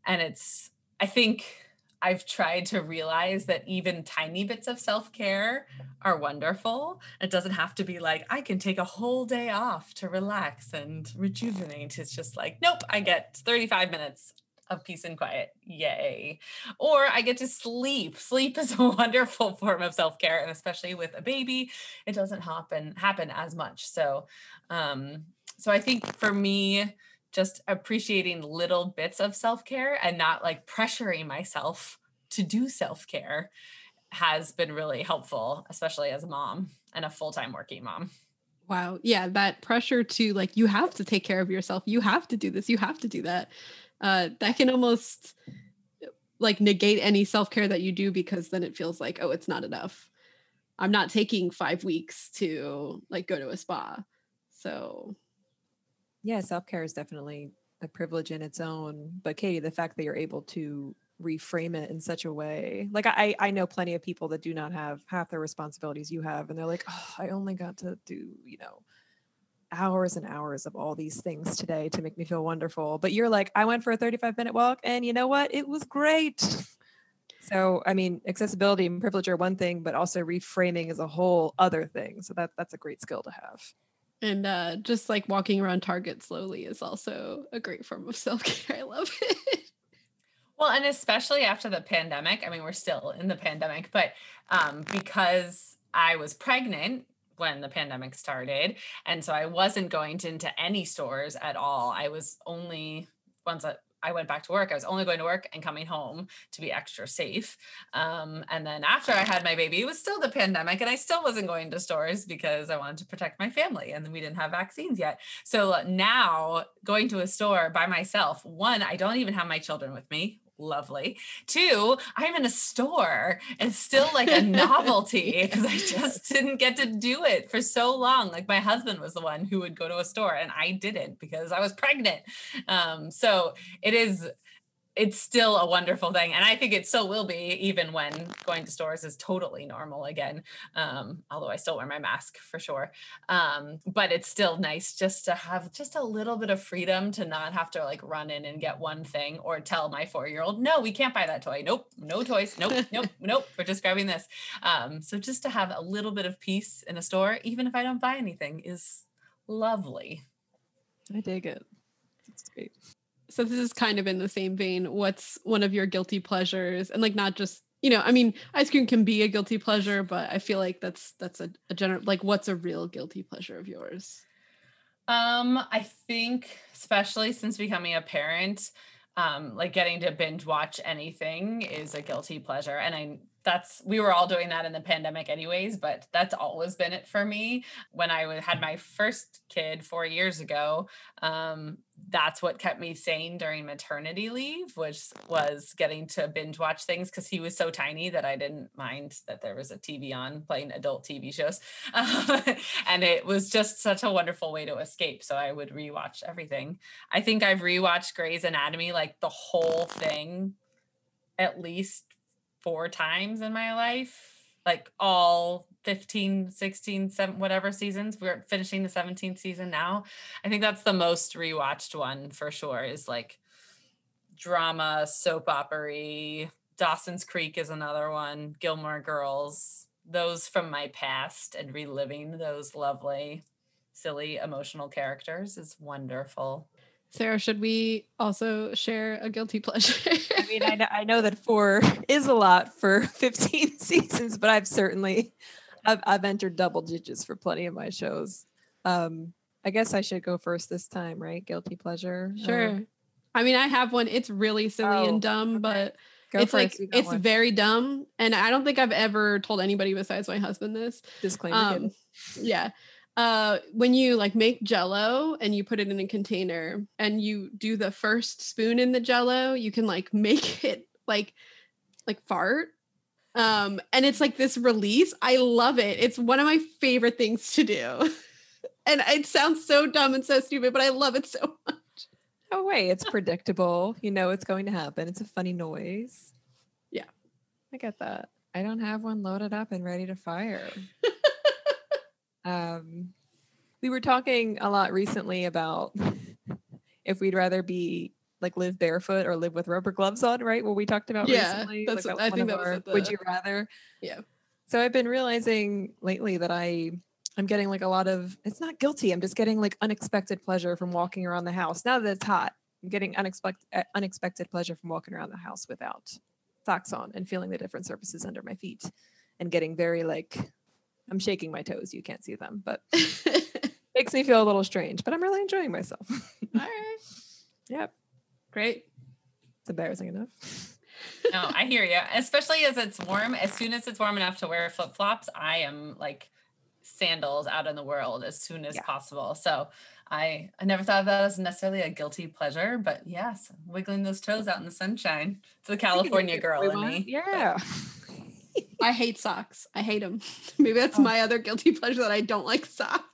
and it's, I think, I've tried to realize that even tiny bits of self care are wonderful. It doesn't have to be like, I can take a whole day off to relax and rejuvenate. It's just like, nope, I get 35 minutes of peace and quiet. Yay. Or I get to sleep. Sleep is <laughs> a wonderful form of self-care and especially with a baby, it doesn't happen happen as much. So um so I think for me just appreciating little bits of self-care and not like pressuring myself to do self-care has been really helpful especially as a mom and a full-time working mom. Wow. Yeah that pressure to like you have to take care of yourself. You have to do this. You have to do that. Uh that can almost like negate any self-care that you do because then it feels like oh it's not enough. I'm not taking 5 weeks to like go to a spa. So yeah, self care is definitely a privilege in its own. But Katie, the fact that you're able to reframe it in such a way, like I, I know plenty of people that do not have half the responsibilities you have, and they're like, oh, I only got to do, you know, hours and hours of all these things today to make me feel wonderful. But you're like, I went for a 35 minute walk, and you know what? It was great. So, I mean, accessibility and privilege are one thing, but also reframing is a whole other thing. So that that's a great skill to have. And uh, just like walking around Target slowly is also a great form of <laughs> self care. I love it. Well, and especially after the pandemic, I mean, we're still in the pandemic, but um, because I was pregnant when the pandemic started, and so I wasn't going to, into any stores at all. I was only once I went back to work. I was only going to work and coming home to be extra safe. Um, and then after I had my baby, it was still the pandemic, and I still wasn't going to stores because I wanted to protect my family, and we didn't have vaccines yet. So now going to a store by myself, one, I don't even have my children with me, lovely. Two, I'm in a store. It's still like a <laughs> novelty because I just didn't get to do it for so long. Like my husband was the one who would go to a store and I didn't because I was pregnant. Um, so it is it's still a wonderful thing and i think it still will be even when going to stores is totally normal again um, although i still wear my mask for sure. Um, but it's still nice just to have just a little bit of freedom to not have to like run in and get one thing or tell my four year old no we can't buy that toy. Nope no toys. Nope nope <laughs> nope. We're just grabbing this. Um, so just to have a little bit of peace in a store even if i don't buy anything is lovely. I dig it. It's great so this is kind of in the same vein what's one of your guilty pleasures? And like not just you know i mean ice cream can be a guilty pleasure but i feel like that's that's a, a general like what's a real guilty pleasure of yours? Um i think especially since becoming a parent um like getting to binge watch anything is a guilty pleasure and i that's we were all doing that in the pandemic anyways but that's always been it for me. When i had my first kid four years ago um, that's what kept me sane during maternity leave which was getting to binge watch things because he was so tiny that i didn't mind that there was a tv on playing adult tv shows. <laughs> And it was just such a wonderful way to escape so i would rewatch everything. I think i've rewatched grey's anatomy like the whole thing at least four times in my life like all 15 16 7 whatever seasons. We're finishing the 17th season now. I think that's the most rewatched one for sure is like drama soap opery dawson's creek is another one gilmore girls those from my past and reliving those lovely silly emotional characters is wonderful Sarah, should we also share a guilty pleasure? I mean, I know, I know that <laughs> four is a lot for <laughs> 15 <laughs> seasons, but I've certainly I've, I've entered double digits for plenty of my shows. Um, I guess I should go first this time, right? Guilty pleasure. Sure. I mean, I have one. It's really silly Oh, and dumb, okay. but Go it's like got it's one. very dumb, and I don't think I've ever told anybody besides my husband this. disclaimer. Um, yeah. Uh, when you like make jello and you put it in a container and you do the first spoon in the jello, you can like <laughs> make it like like fart. Um, and it's like this release. I love it. It's one of my favorite things to do. <laughs> and it sounds so dumb and so stupid, but I love it so <laughs> much. Oh wait, it's predictable. You know it's going to happen. It's a funny noise. Yeah. I get that. I don't have one loaded up and ready to fire. Um we were talking a lot recently about <laughs> if we'd rather be like live barefoot or live with rubber gloves on, right? What we talked about Yeah, recently. that's Like, what- I think that was our at would you rather? Yeah. So I've been realizing lately that I I'm getting like a lot of it's not guilty. I'm just getting like unexpected pleasure from walking around the house. Now that it's hot, I'm getting unexpected unexpected pleasure from walking around the house without socks on and feeling the different surfaces under my feet and getting very like I'm shaking my toes. You can't see them, but <laughs> makes me feel a little strange, but I'm really enjoying myself. All right. yep. Great. It's embarrassing enough. no, I hear you. Especially as it's warm. As soon as it's warm enough to wear flip flops, I am like sandals out in the world as soon as Yeah. possible. So I I never thought of that as necessarily a guilty pleasure, but yes, wiggling those toes out in the sunshine. It's the California girl in me. but- Yeah. I hate socks. I hate them. <laughs> Maybe that's Oh. my other guilty pleasure that I don't like socks.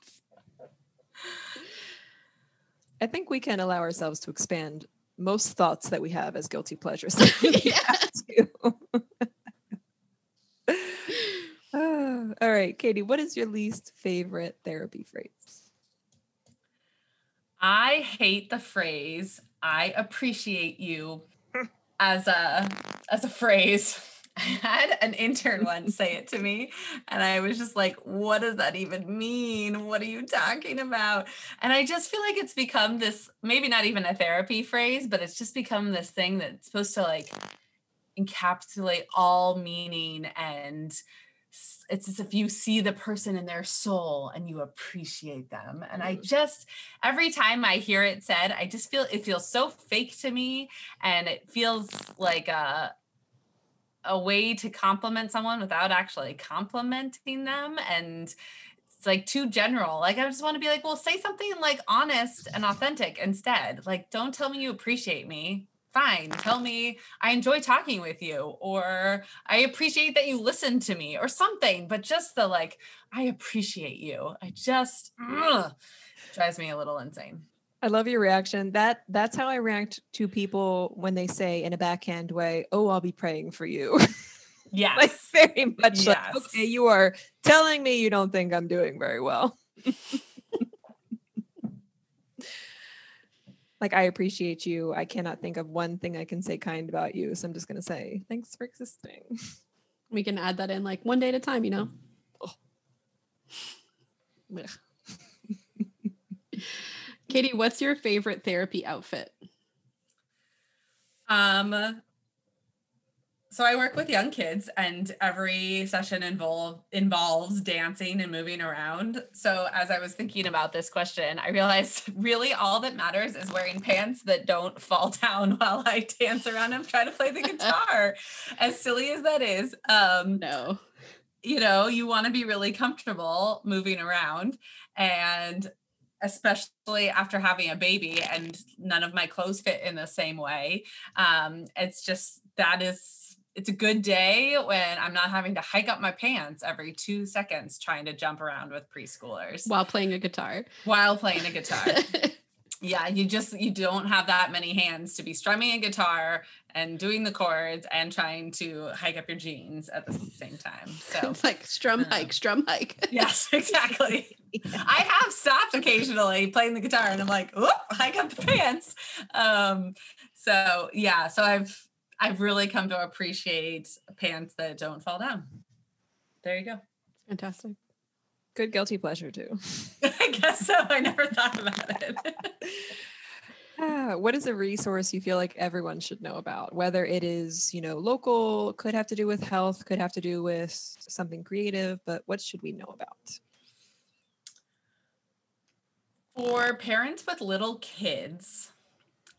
I think we can allow ourselves to expand most thoughts that we have as guilty pleasures. <laughs> that we <laughs> Yeah. have. Ah, <sighs> all right, Katie, what is your least favorite therapy phrase? I hate the phrase I appreciate you as a as a phrase. <laughs> I had an intern once say it to me and I was just like what does that even mean? What are you talking about? And I just feel like it's become this maybe not even a therapy phrase, but it's just become this thing that's supposed to like encapsulate all meaning and it's as if you see the person in their soul and you appreciate them and i Mm. just every time i hear it said i just feel it feels so fake to me and it feels like a a way to compliment someone without actually complimenting them and it's like too general like i just want to be like well say something like honest and authentic instead like don't tell me you appreciate me fine. Tell me I enjoy talking with you, or I appreciate that you listen to me, or something. But just the like, I appreciate you. I just ugh, drives me a little insane. I love your reaction. That that's how I react to people when they say in a backhand way, "Oh, I'll be praying for you." <laughs> Yes. like very much like, okay, you are telling me you don't think I'm doing very well. <laughs> like I appreciate you. I cannot think of one thing I can say kind about you, so I'm just gonna say thanks for existing. <laughs> We can add that in like one day at a time, you know? Oh. Ugh. Katie, what's your favorite therapy outfit? Um, so I work with young kids, and every session involve involves dancing and moving around. So as I was thinking about this question, I realized <laughs> really all that matters is wearing pants that don't <laughs> fall down while I dance around and try to play the <laughs> guitar. as silly as that is, um, No. you know, you want to be really comfortable moving around and especially after having a baby and none of my clothes fit in the same way. Um, it's just that is it's a good day when I'm not having to hike up my pants every two seconds trying to jump around with preschoolers While playing a guitar. while playing a guitar. <laughs> yeah, you just you don't have that many hands to be strumming a guitar and doing the chords and trying to hike up your jeans at the same time. So it's <laughs> like strum Yeah. hike, strum hike. <laughs> Yes, exactly. I have stopped occasionally playing the guitar and I'm like, whoop, hike up the pants. Um, so yeah, so I've I've really come to appreciate pants that don't fall down. There you go. Fantastic. Good guilty pleasure too. <laughs> I guess so. I never thought about it. What is a resource you feel like everyone should know about? Whether it is, you know, local, could have to do with health, could have to do with something creative, but what should we know about? For parents with little kids,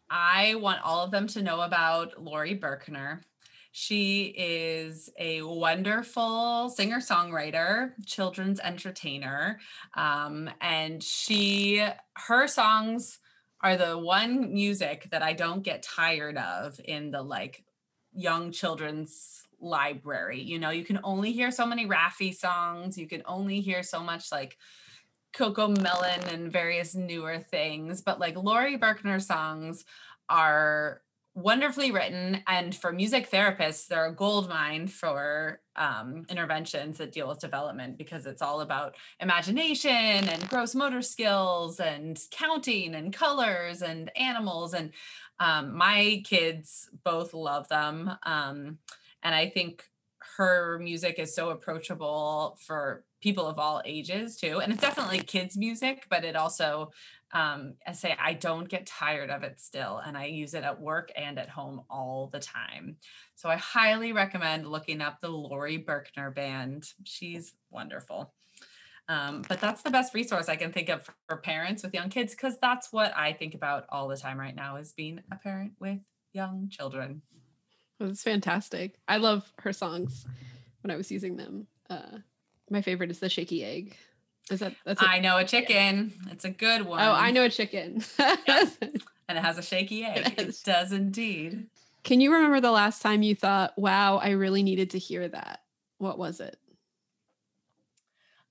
I want all of them to know about Laurie Berkner. She is a wonderful singer songwriter, children's entertainer. Um, and she, her songs are the one music that I don't get tired of in the like young children's library. You know, you can only hear so many Raffi songs, you can only hear so much like CoComelon and various newer things, but like Laurie Berkner songs are wonderfully written and for music therapists they're a gold mine for um, interventions that deal with development because it's all about imagination and gross motor skills and counting and colors and animals and um, my kids both love them um, and i think her music is so approachable for people of all ages too and it's definitely kids music but it also um, I say I don't get tired of it still, and I use it at work and at home all the time. So I highly recommend looking up the Laurie Berkner Band. She's wonderful. Um, but that's the best resource I can think of for parents with young kids because that's what I think about all the time right now is being a parent with young children. It's fantastic. I love her songs when I was using them. Uh, my favorite is the shaky egg. Is that that's it? I know a chicken. It's a good one. Oh, I know a chicken. And it has a shaky egg. It, has. does indeed. Can you remember the last time you thought, wow, I really needed to hear that? What was it?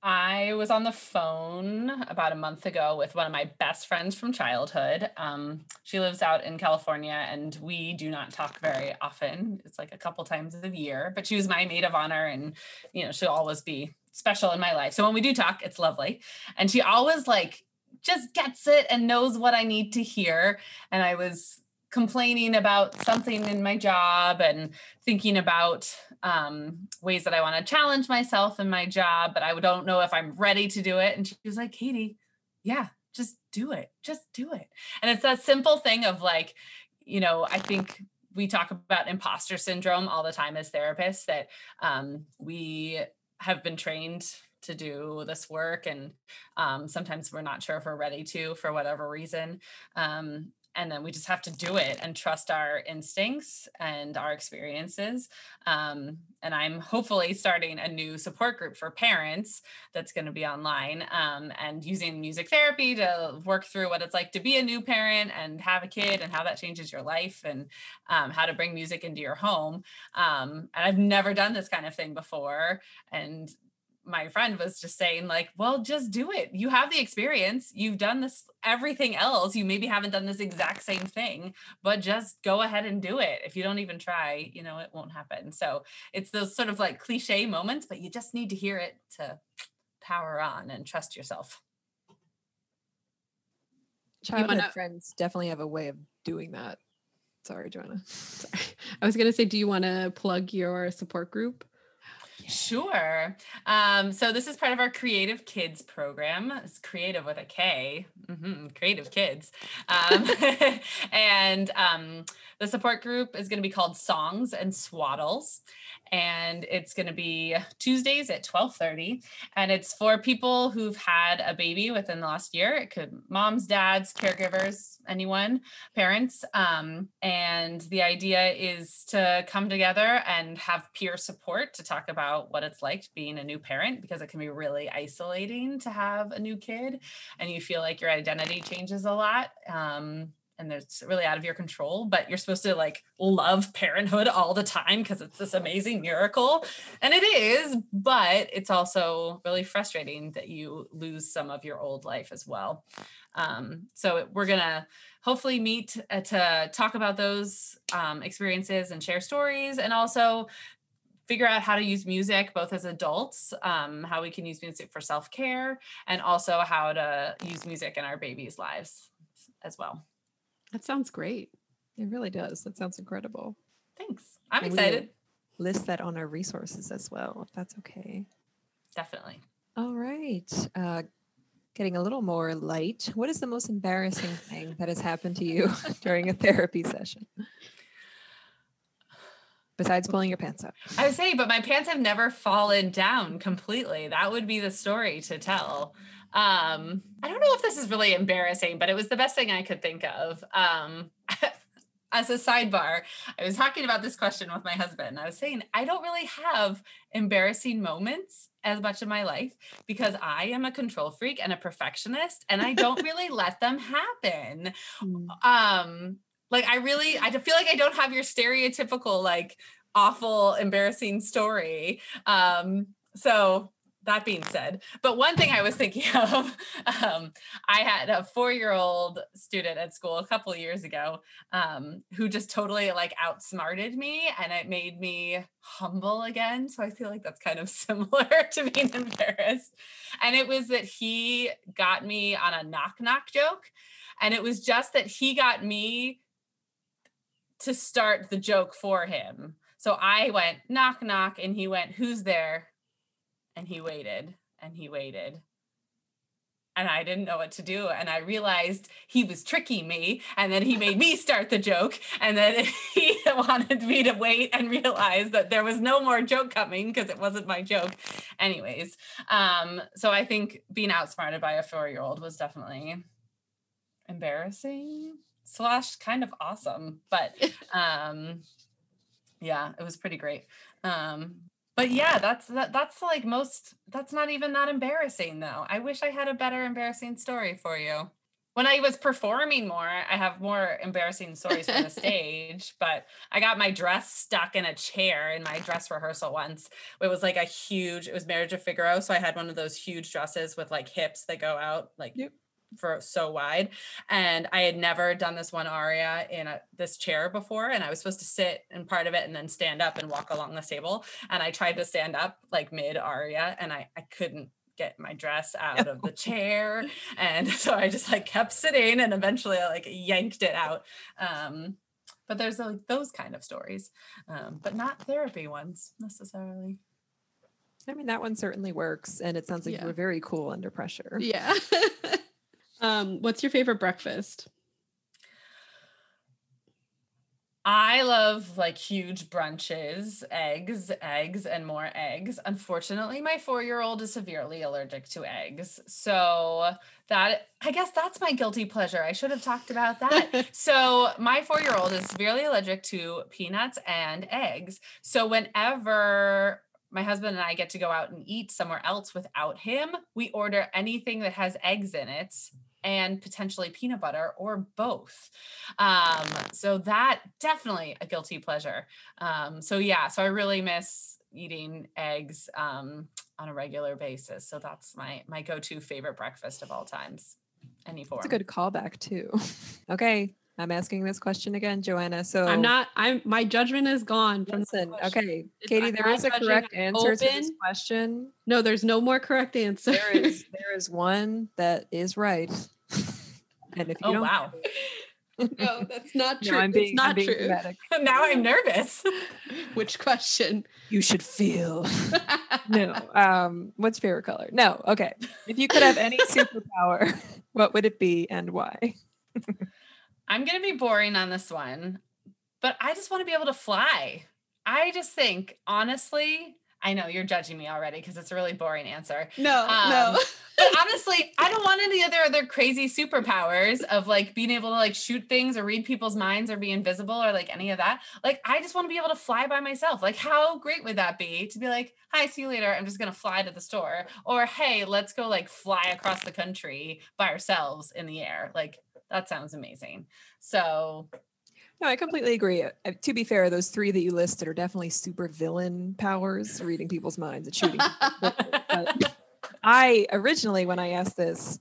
I was on the phone about a month ago with one of my best friends from childhood. Um, she lives out in California and we do not talk very often. It's like a couple times a year, but she was my maid of honor and, you know, she'll always be special in my life. So when we do talk, it's lovely. And she always like just gets it and knows what I need to hear. And I was complaining about something in my job and thinking about um, ways that I want to challenge myself in my job, but I don't know if I'm ready to do it. And she was like, Katie, yeah, just do it. Just do it. And it's that simple thing of like, you know, I think we talk about imposter syndrome all the time as therapists that um, we have been trained to do this work and um, sometimes we're not sure if we're ready to for whatever reason um, and then we just have to do it and trust our instincts and our experiences um, and i'm hopefully starting a new support group for parents that's going to be online um, and using music therapy to work through what it's like to be a new parent and have a kid and how that changes your life and um, how to bring music into your home um, and i've never done this kind of thing before and my friend was just saying like well just do it you have the experience you've done this everything else you maybe haven't done this exact same thing but just go ahead and do it if you don't even try you know it won't happen so it's those sort of like cliche moments but you just need to hear it to power on and trust yourself Childhood wanna- friends definitely have a way of doing that. Sorry, Joanna. <laughs> Sorry. I was gonna say, do you want to plug your support group? Sure. Um, so this is part of our Kreative Kids program. It's creative with a K. Mhm, Kreative Kids. Um, <laughs> and um, the support group is going to be called Songs and Swaddles, and it's going to be Tuesdays at twelve thirty, and it's for people who've had a baby within the last year. It could moms, dads, caregivers, anyone, parents. Um, and the idea is to come together and have peer support to talk about what it's like being a new parent because it can be really isolating to have a new kid and you feel like your identity changes a lot. Um, and it's really out of your control, but you're supposed to like love parenthood all the time because it's this amazing miracle. And it is, but it's also really frustrating that you lose some of your old life as well. Um, so we're going to hopefully meet uh, to talk about those um, experiences and share stories and also figure out how to use music both as adults um, how we can use music for self-care and also how to use music in our babies lives as well That sounds great. It really does. That sounds incredible. thanks i'm And excited List that on our resources as well, if that's okay. definitely All right. Uh, getting a little more light. What is the most embarrassing thing that has happened to you <laughs> during a therapy session? Besides pulling your pants up. i would say but my pants have never fallen down completely that would be the story to tell um i don't know if this is really embarrassing but it was the best thing i could think of. Um <laughs> as a sidebar i was talking about this question with my husband. I was saying i don't really have embarrassing moments as much in my life because i am a control freak and a perfectionist and i don't really <laughs> let them happen. Um like i really i feel like i don't have your stereotypical like awful embarrassing story. Um so that being said but one thing i was thinking <laughs> of um i had a four-year-old student at school a couple years ago um who just totally like outsmarted me and it made me humble again so i feel like that's kind of <laughs> similar to being embarrassed and it was that he got me on a knock knock joke and it was just that he got me to start the joke for him. So I went knock knock and he went who's there? And he waited and he waited. And I didn't know what to do and I realized he was tricking me and then he made me <laughs> start the joke and then <laughs> he wanted me to wait and realize that there was no more joke coming because it wasn't my joke. Anyways, um so I think being outsmarted by a 4-year-old was definitely embarrassing slash kind of awesome but <laughs> um yeah it was pretty great um but yeah that's that, that's like most that's not even that embarrassing though. I wish i had a better embarrassing story for you. When i was performing more i have more embarrassing stories from the <laughs> stage but i got my dress stuck in a chair in my dress rehearsal once. It was like a huge it was marriage of figaro so i had one of those huge dresses with like hips that go out like Yep. For so wide and i had never done this one aria in a, this chair before and i was supposed to sit in part of it and then stand up and walk along the table and i tried to stand up like mid aria and i, I couldn't get my dress out of the <laughs> chair and <laughs> so i just like kept sitting and eventually i like yanked it out um but there's like those kind of stories um but not therapy ones necessarily I mean, that one certainly works. And it sounds like Yeah. you were very cool under pressure. Yeah. <laughs> um, what's your favorite breakfast? I love like huge brunches, eggs, eggs, and more eggs. Unfortunately, my four year old is severely allergic to eggs. So, that I guess that's my guilty pleasure. I should have talked about that. <laughs> so, my four year old is severely allergic to peanuts and eggs. So, whenever my husband and I get to go out and eat somewhere else without him, we order anything that has eggs in it and potentially peanut butter or both. Um, so that definitely a guilty pleasure. Um, so yeah, so I really miss eating eggs um, on a regular basis. So that's my my go-to favorite breakfast of all times. Any form. It's a good callback too. <laughs> okay, I'm asking this question again, Joanna. So I'm not. I'm my judgment is gone from. Listen, okay, It's- Katie, I'm is a correct answer to this question. No, there's no more correct answer. There is <laughs> there is one that is right. And if you oh don't wow. <laughs> no, that's not <laughs> No, true. I'm being, it's not I'm being true. dramatic. now I'm nervous. Which question? You should feel. no. Um, what's favorite color? No. Okay. If you could have any superpower, what would it be and why? I'm going to be boring on this one, but I just want to be able to fly. I just think, honestly, I know you're judging me already because it's a really boring answer. no, Um, no. <laughs> But honestly, I don't want any other other crazy superpowers of like being able to like shoot things or read people's minds or be invisible or like any of that. Like I just want to be able to fly by myself. Like how great would that be to be like, "Hi, see you later. I'm just going to fly to the store." Or, "Hey, let's go like fly across the country by ourselves in the air." Like that sounds amazing. So, No, I completely agree. Uh, to be fair, those three that you listed are definitely super villain powers, reading people's minds and shooting. <laughs> but I originally, when I asked this,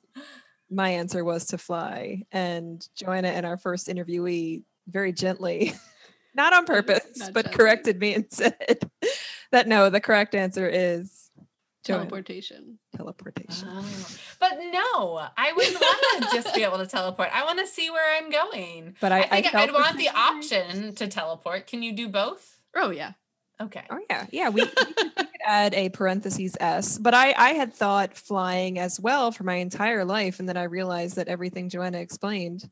my answer was to fly. And Joanna and our first interviewee very gently, <laughs> not on purpose, Not but gently. corrected me and <laughs> said that no, the correct answer is Joanna, Teleportation. teleportation. Oh. <laughs> but no, I wouldn't want to just be able to teleport. I want to see where I'm going. But I, I think I, felt would want the option to teleport. Can you do both? Oh yeah. Okay. Oh yeah, yeah. We, we, could, we could add a parentheses s, but I I had thought flying as well for my entire life, and then I realized that everything Joanna explained,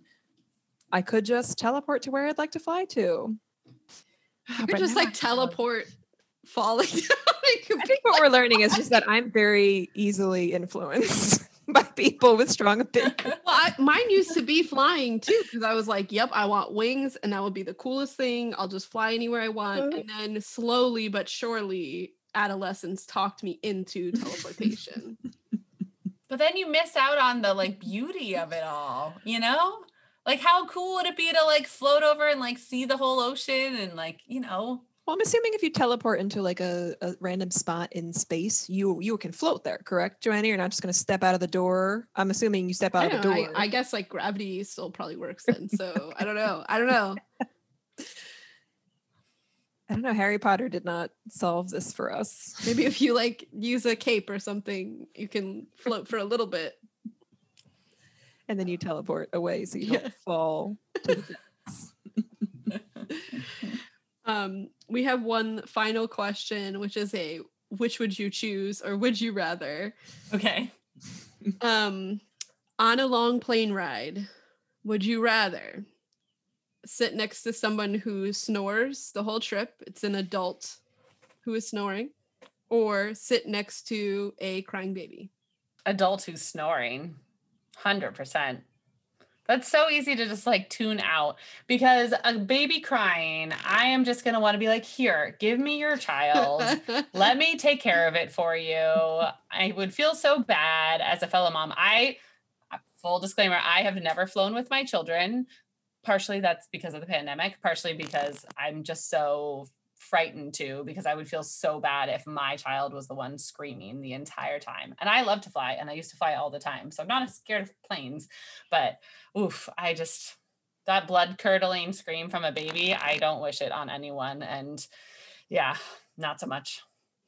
I could just teleport to where I'd like to fly to. You But could just like I know. teleport falling <laughs> down. I think what we're learning is just that I'm very easily influenced <laughs> by people with strong <laughs> opinions. Well, I, mine used to be flying too, because I was like, "Yep, I want wings, and that would be the coolest thing. I'll just fly anywhere I want." Uh. And then slowly but surely, adolescence talked me into teleportation. But then you miss out on the like beauty of it all, you know? Like how cool would it be to like float over and like see the whole ocean and like, you know, Well, I'm assuming if you teleport into like a, a random spot in space, you you can float there, correct, Joanna? You're not just going to step out of the door. I'm assuming you step out of the know, door. I, I guess like gravity still probably works then. So I don't know. I don't know. <laughs> I don't know. Harry Potter did not solve this for us. Maybe if you like <laughs> use a cape or something, you can float for a little bit. And then you teleport away so you Yeah. don't fall. <laughs> To the depths. Um, we have one final question, which is a which would you choose or would you rather? okay. Um, on a long plane ride, would you rather sit next to someone who snores the whole trip? It's an adult who is snoring, or sit next to a crying baby. Adult who's snoring. 100%. That's so easy to just like tune out because a baby crying, I am just going to want to be like, "Here, give me your child." <laughs> let me take care of it for you. I would feel so bad as a fellow mom. I, uh, full disclaimer, I have never flown with my children. Partially that's because of the pandemic, partially because I'm just so frightened too, because I would feel so bad if my child was the one screaming the entire time. And I love to fly and I used to fly all the time. So I'm not scared of planes, but oof, I just, that blood curdling scream from a baby, I don't wish it on anyone. And yeah, not so much.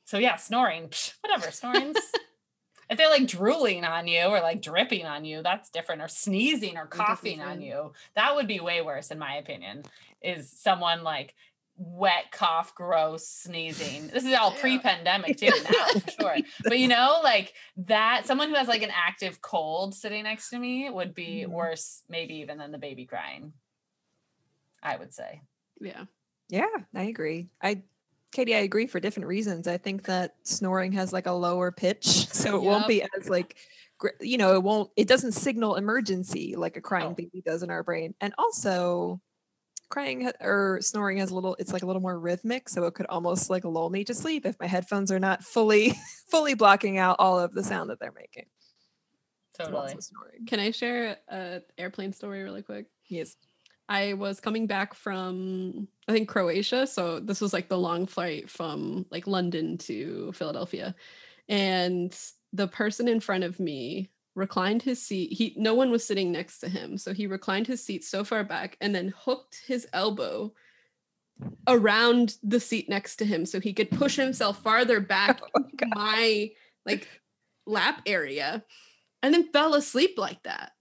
So yeah, snoring, whatever, snoring's. <laughs> if they're like drooling on you or like dripping on you, that's different. Or sneezing or coughing on you, that would be way worse, in my opinion. Is someone like wet, cough, gross, sneezing? This is all pre-pandemic too, <laughs> now for sure. But you know, like that, someone who has like an active cold sitting next to me would be Mhm. worse, maybe even than the baby crying. I would say. Yeah. Yeah, I agree. I Katie, I agree for different reasons. I think that snoring has like a lower pitch, <laughs> so it won't be as like gr- you know, it won't it doesn't signal emergency like a crying Oh. baby does in our brain. And also crying or snoring has a little it's like a little more rhythmic, so it could almost like lull me to sleep if my headphones are not fully <laughs> fully blocking out all of the sound that they're making. Totally. Can I share a airplane story really quick? Yes. I was coming back from I think Croatia, so this was like the long flight from like London to Philadelphia. And the person in front of me reclined his seat. He no one was sitting next to him, so he reclined his seat so far back and then hooked his elbow around the seat next to him so he could push himself farther back <laughs> Oh, into my like lap area and then fell asleep like that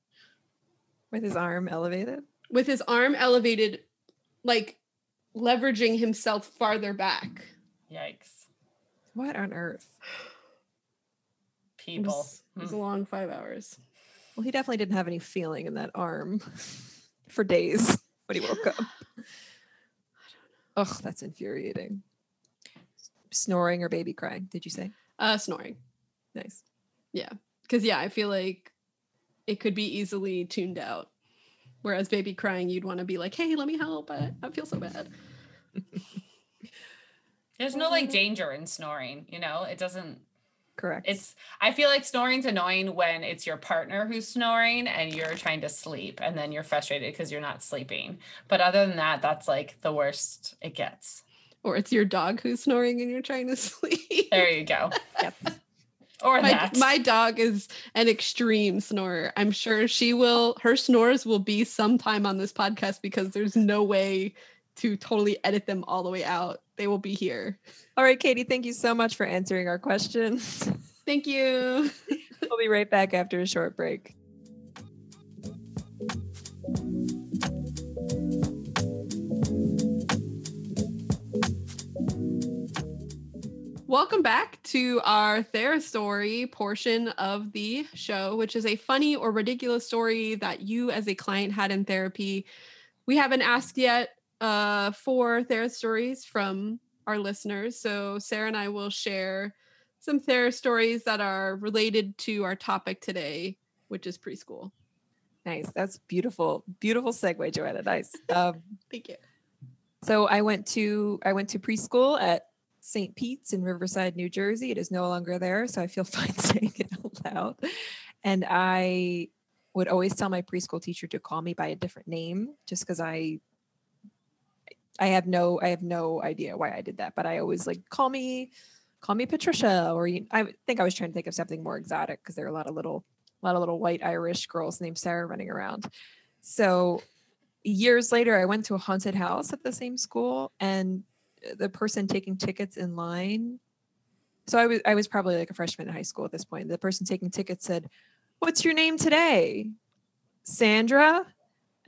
With his arm elevated. with his arm elevated, like leveraging himself farther back. Yikes. What on earth? People. was, it was a Mm. long five hours. Well, he definitely didn't have any feeling in that arm <laughs> for days when he woke up. <laughs> Ugh, that's infuriating. Snoring or baby crying, did you say? Uh, snoring. Nice. Yeah. Because yeah, I feel like it could be easily tuned out. Whereas baby crying, you'd want to be like, "Hey, let me help. I, I feel so bad." <laughs> There's no like danger in snoring, you know? It doesn't Correct. it's I feel like snoring's annoying when it's your partner who's snoring and you're trying to sleep and then you're frustrated because you're not sleeping. But other than that, that's like the worst it gets. Or it's your dog who's snoring and you're trying to <laughs> sleep. There you go. Yep. Or my, that. my dog is an extreme snorer. I'm sure she will, her snores will be sometime on this podcast because there's no way to totally edit them all the way out. They will be here. All right, Katie, thank you so much for answering our questions. <laughs> Thank you. we'll be right back after a short break. Welcome back to our Thera story portion of the show, which is a funny or ridiculous story that you as a client had in therapy. We haven't asked yet uh, for Thera stories from our listeners. So Sarah and I will share some Thera stories that are related to our topic today, which is preschool. Nice. That's beautiful. Beautiful segue, Joanna. Nice. <laughs> Um, Thank you. so I went to I went to preschool at St. Pete's in Riverside, New Jersey. It is no longer there, so I feel <laughs> fine saying it out loud. And I would always tell my preschool teacher to call me by a different name, just because I I have no I have no idea why I did that, but I always like call me call me Patricia, or you, I think I was trying to think of something more exotic because there are a lot of little a lot of little white Irish girls named Sarah running around. So years later, I went to a haunted house at the same school, and uh, the person taking tickets in line. So I was I was probably like a freshman in high school at this point. The person taking tickets said, "What's your name today?" Sandra.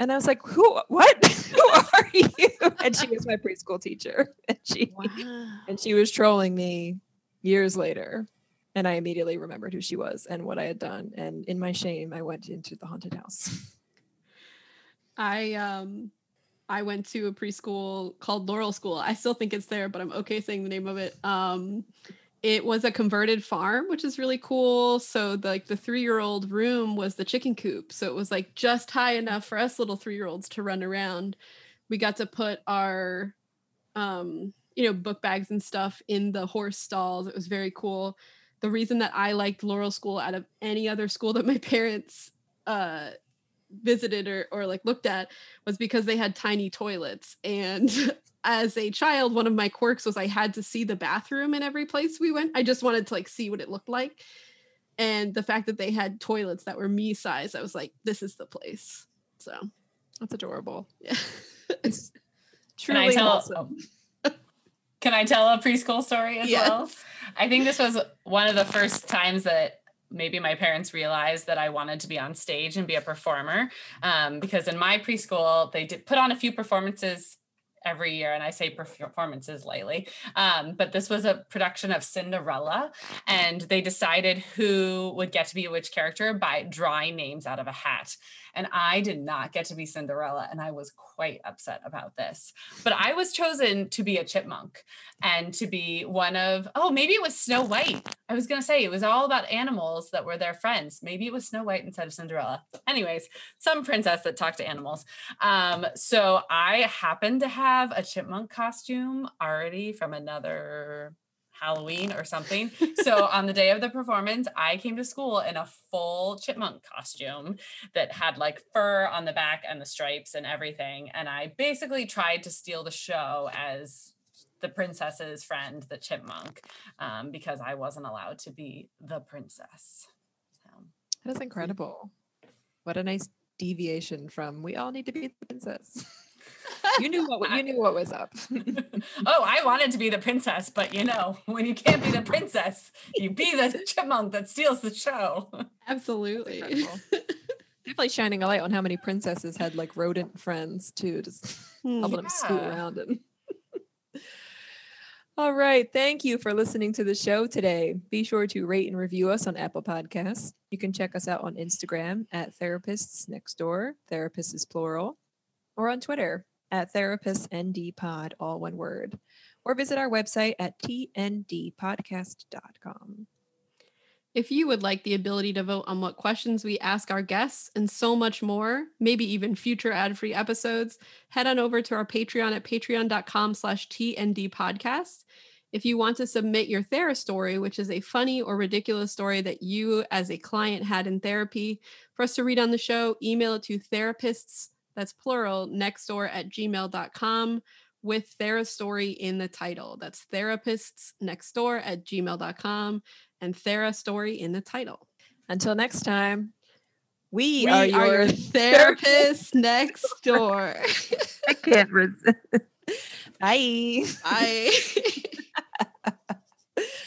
And I was like, "Who? What? <laughs> Who are you?" <laughs> And she was my preschool teacher, <laughs> and she Wow. and she was trolling me years later. And I immediately remembered who she was and what I had done. And in my shame, I went into the haunted house. I um I went to a preschool called Laurel School. I still think it's there, but I'm okay saying the name of it. Um it was a converted farm, which is really cool. So the, like the 3-year-old room was the chicken coop. So it was like just high enough for us little 3-year-olds to run around. We got to put our um you know book bags and stuff in the horse stalls. It was very cool. The reason that I liked Laurel School out of any other school that my <laughs> parents uh visited or, or like looked at was because they had tiny toilets and <laughs> as a child one of my quirks was i had to see the bathroom in every place we went i just wanted to like see what it looked like and the fact that they had toilets that were me size i was like this is the place so That's adorable. yeah <laughs> It's Can I truly tell? wholesome. oh. Can I tell a preschool story as Yes. well? I think this was one of the first times that maybe my parents realized that I wanted to be on stage and be a performer. Um, because in my preschool, they did put on a few performances every year, and I say performances lightly. Um, but this was a production of Cinderella, and they decided who would get to be which character by drawing names out of a hat. And I did not get to be Cinderella, and I was quite upset about this. But I was chosen to be a chipmunk and to be one of, oh, maybe it was Snow White. I was going to say it was all about animals that were their friends. Maybe it was Snow White instead of Cinderella. Anyways, some princess that talked to animals. Um, so I happened to have a chipmunk costume already from another Halloween or something. so <laughs> on the day of the performance, I came to school in a full chipmunk costume that had like fur on the back and the stripes and everything. And I basically tried to steal the show as the princess's friend, the chipmunk, um, because I wasn't allowed to be the princess. So. That's incredible. What a nice deviation from we all need to be the princess. <laughs> you knew what you knew what was up. <laughs> oh, I wanted to be the princess, but you know, when you can't be the princess, you be the <laughs> chipmunk that steals the show. <laughs> Absolutely. Definitely shining a light on how many princesses had like rodent friends too, just hmm. helping yeah. them scoot around and all right. Thank you for listening to the show today. Be sure to rate and review us on Apple Podcasts. You can check us out on Instagram at Therapists Next Door, therapist is plural, or on Twitter at therapistndpod, all one word, or visit our website at tndpodcast.com. If you would like the ability to vote on what questions we ask our guests and so much more, maybe even future ad-free episodes, head on over to our Patreon at patreon.com slash tndpodcast. If you want to submit your Thera story, which is a funny or ridiculous story that you as a client had in therapy, for us to read on the show, email it to therapists, that's plural, next door at gmail.com with Thera story in the title. That's therapists next door at gmail.com and Thera story in the title. Until next time, we, we are, your, are your <laughs> therapist next door. I can't <laughs> resist. Bye. Bye. <laughs>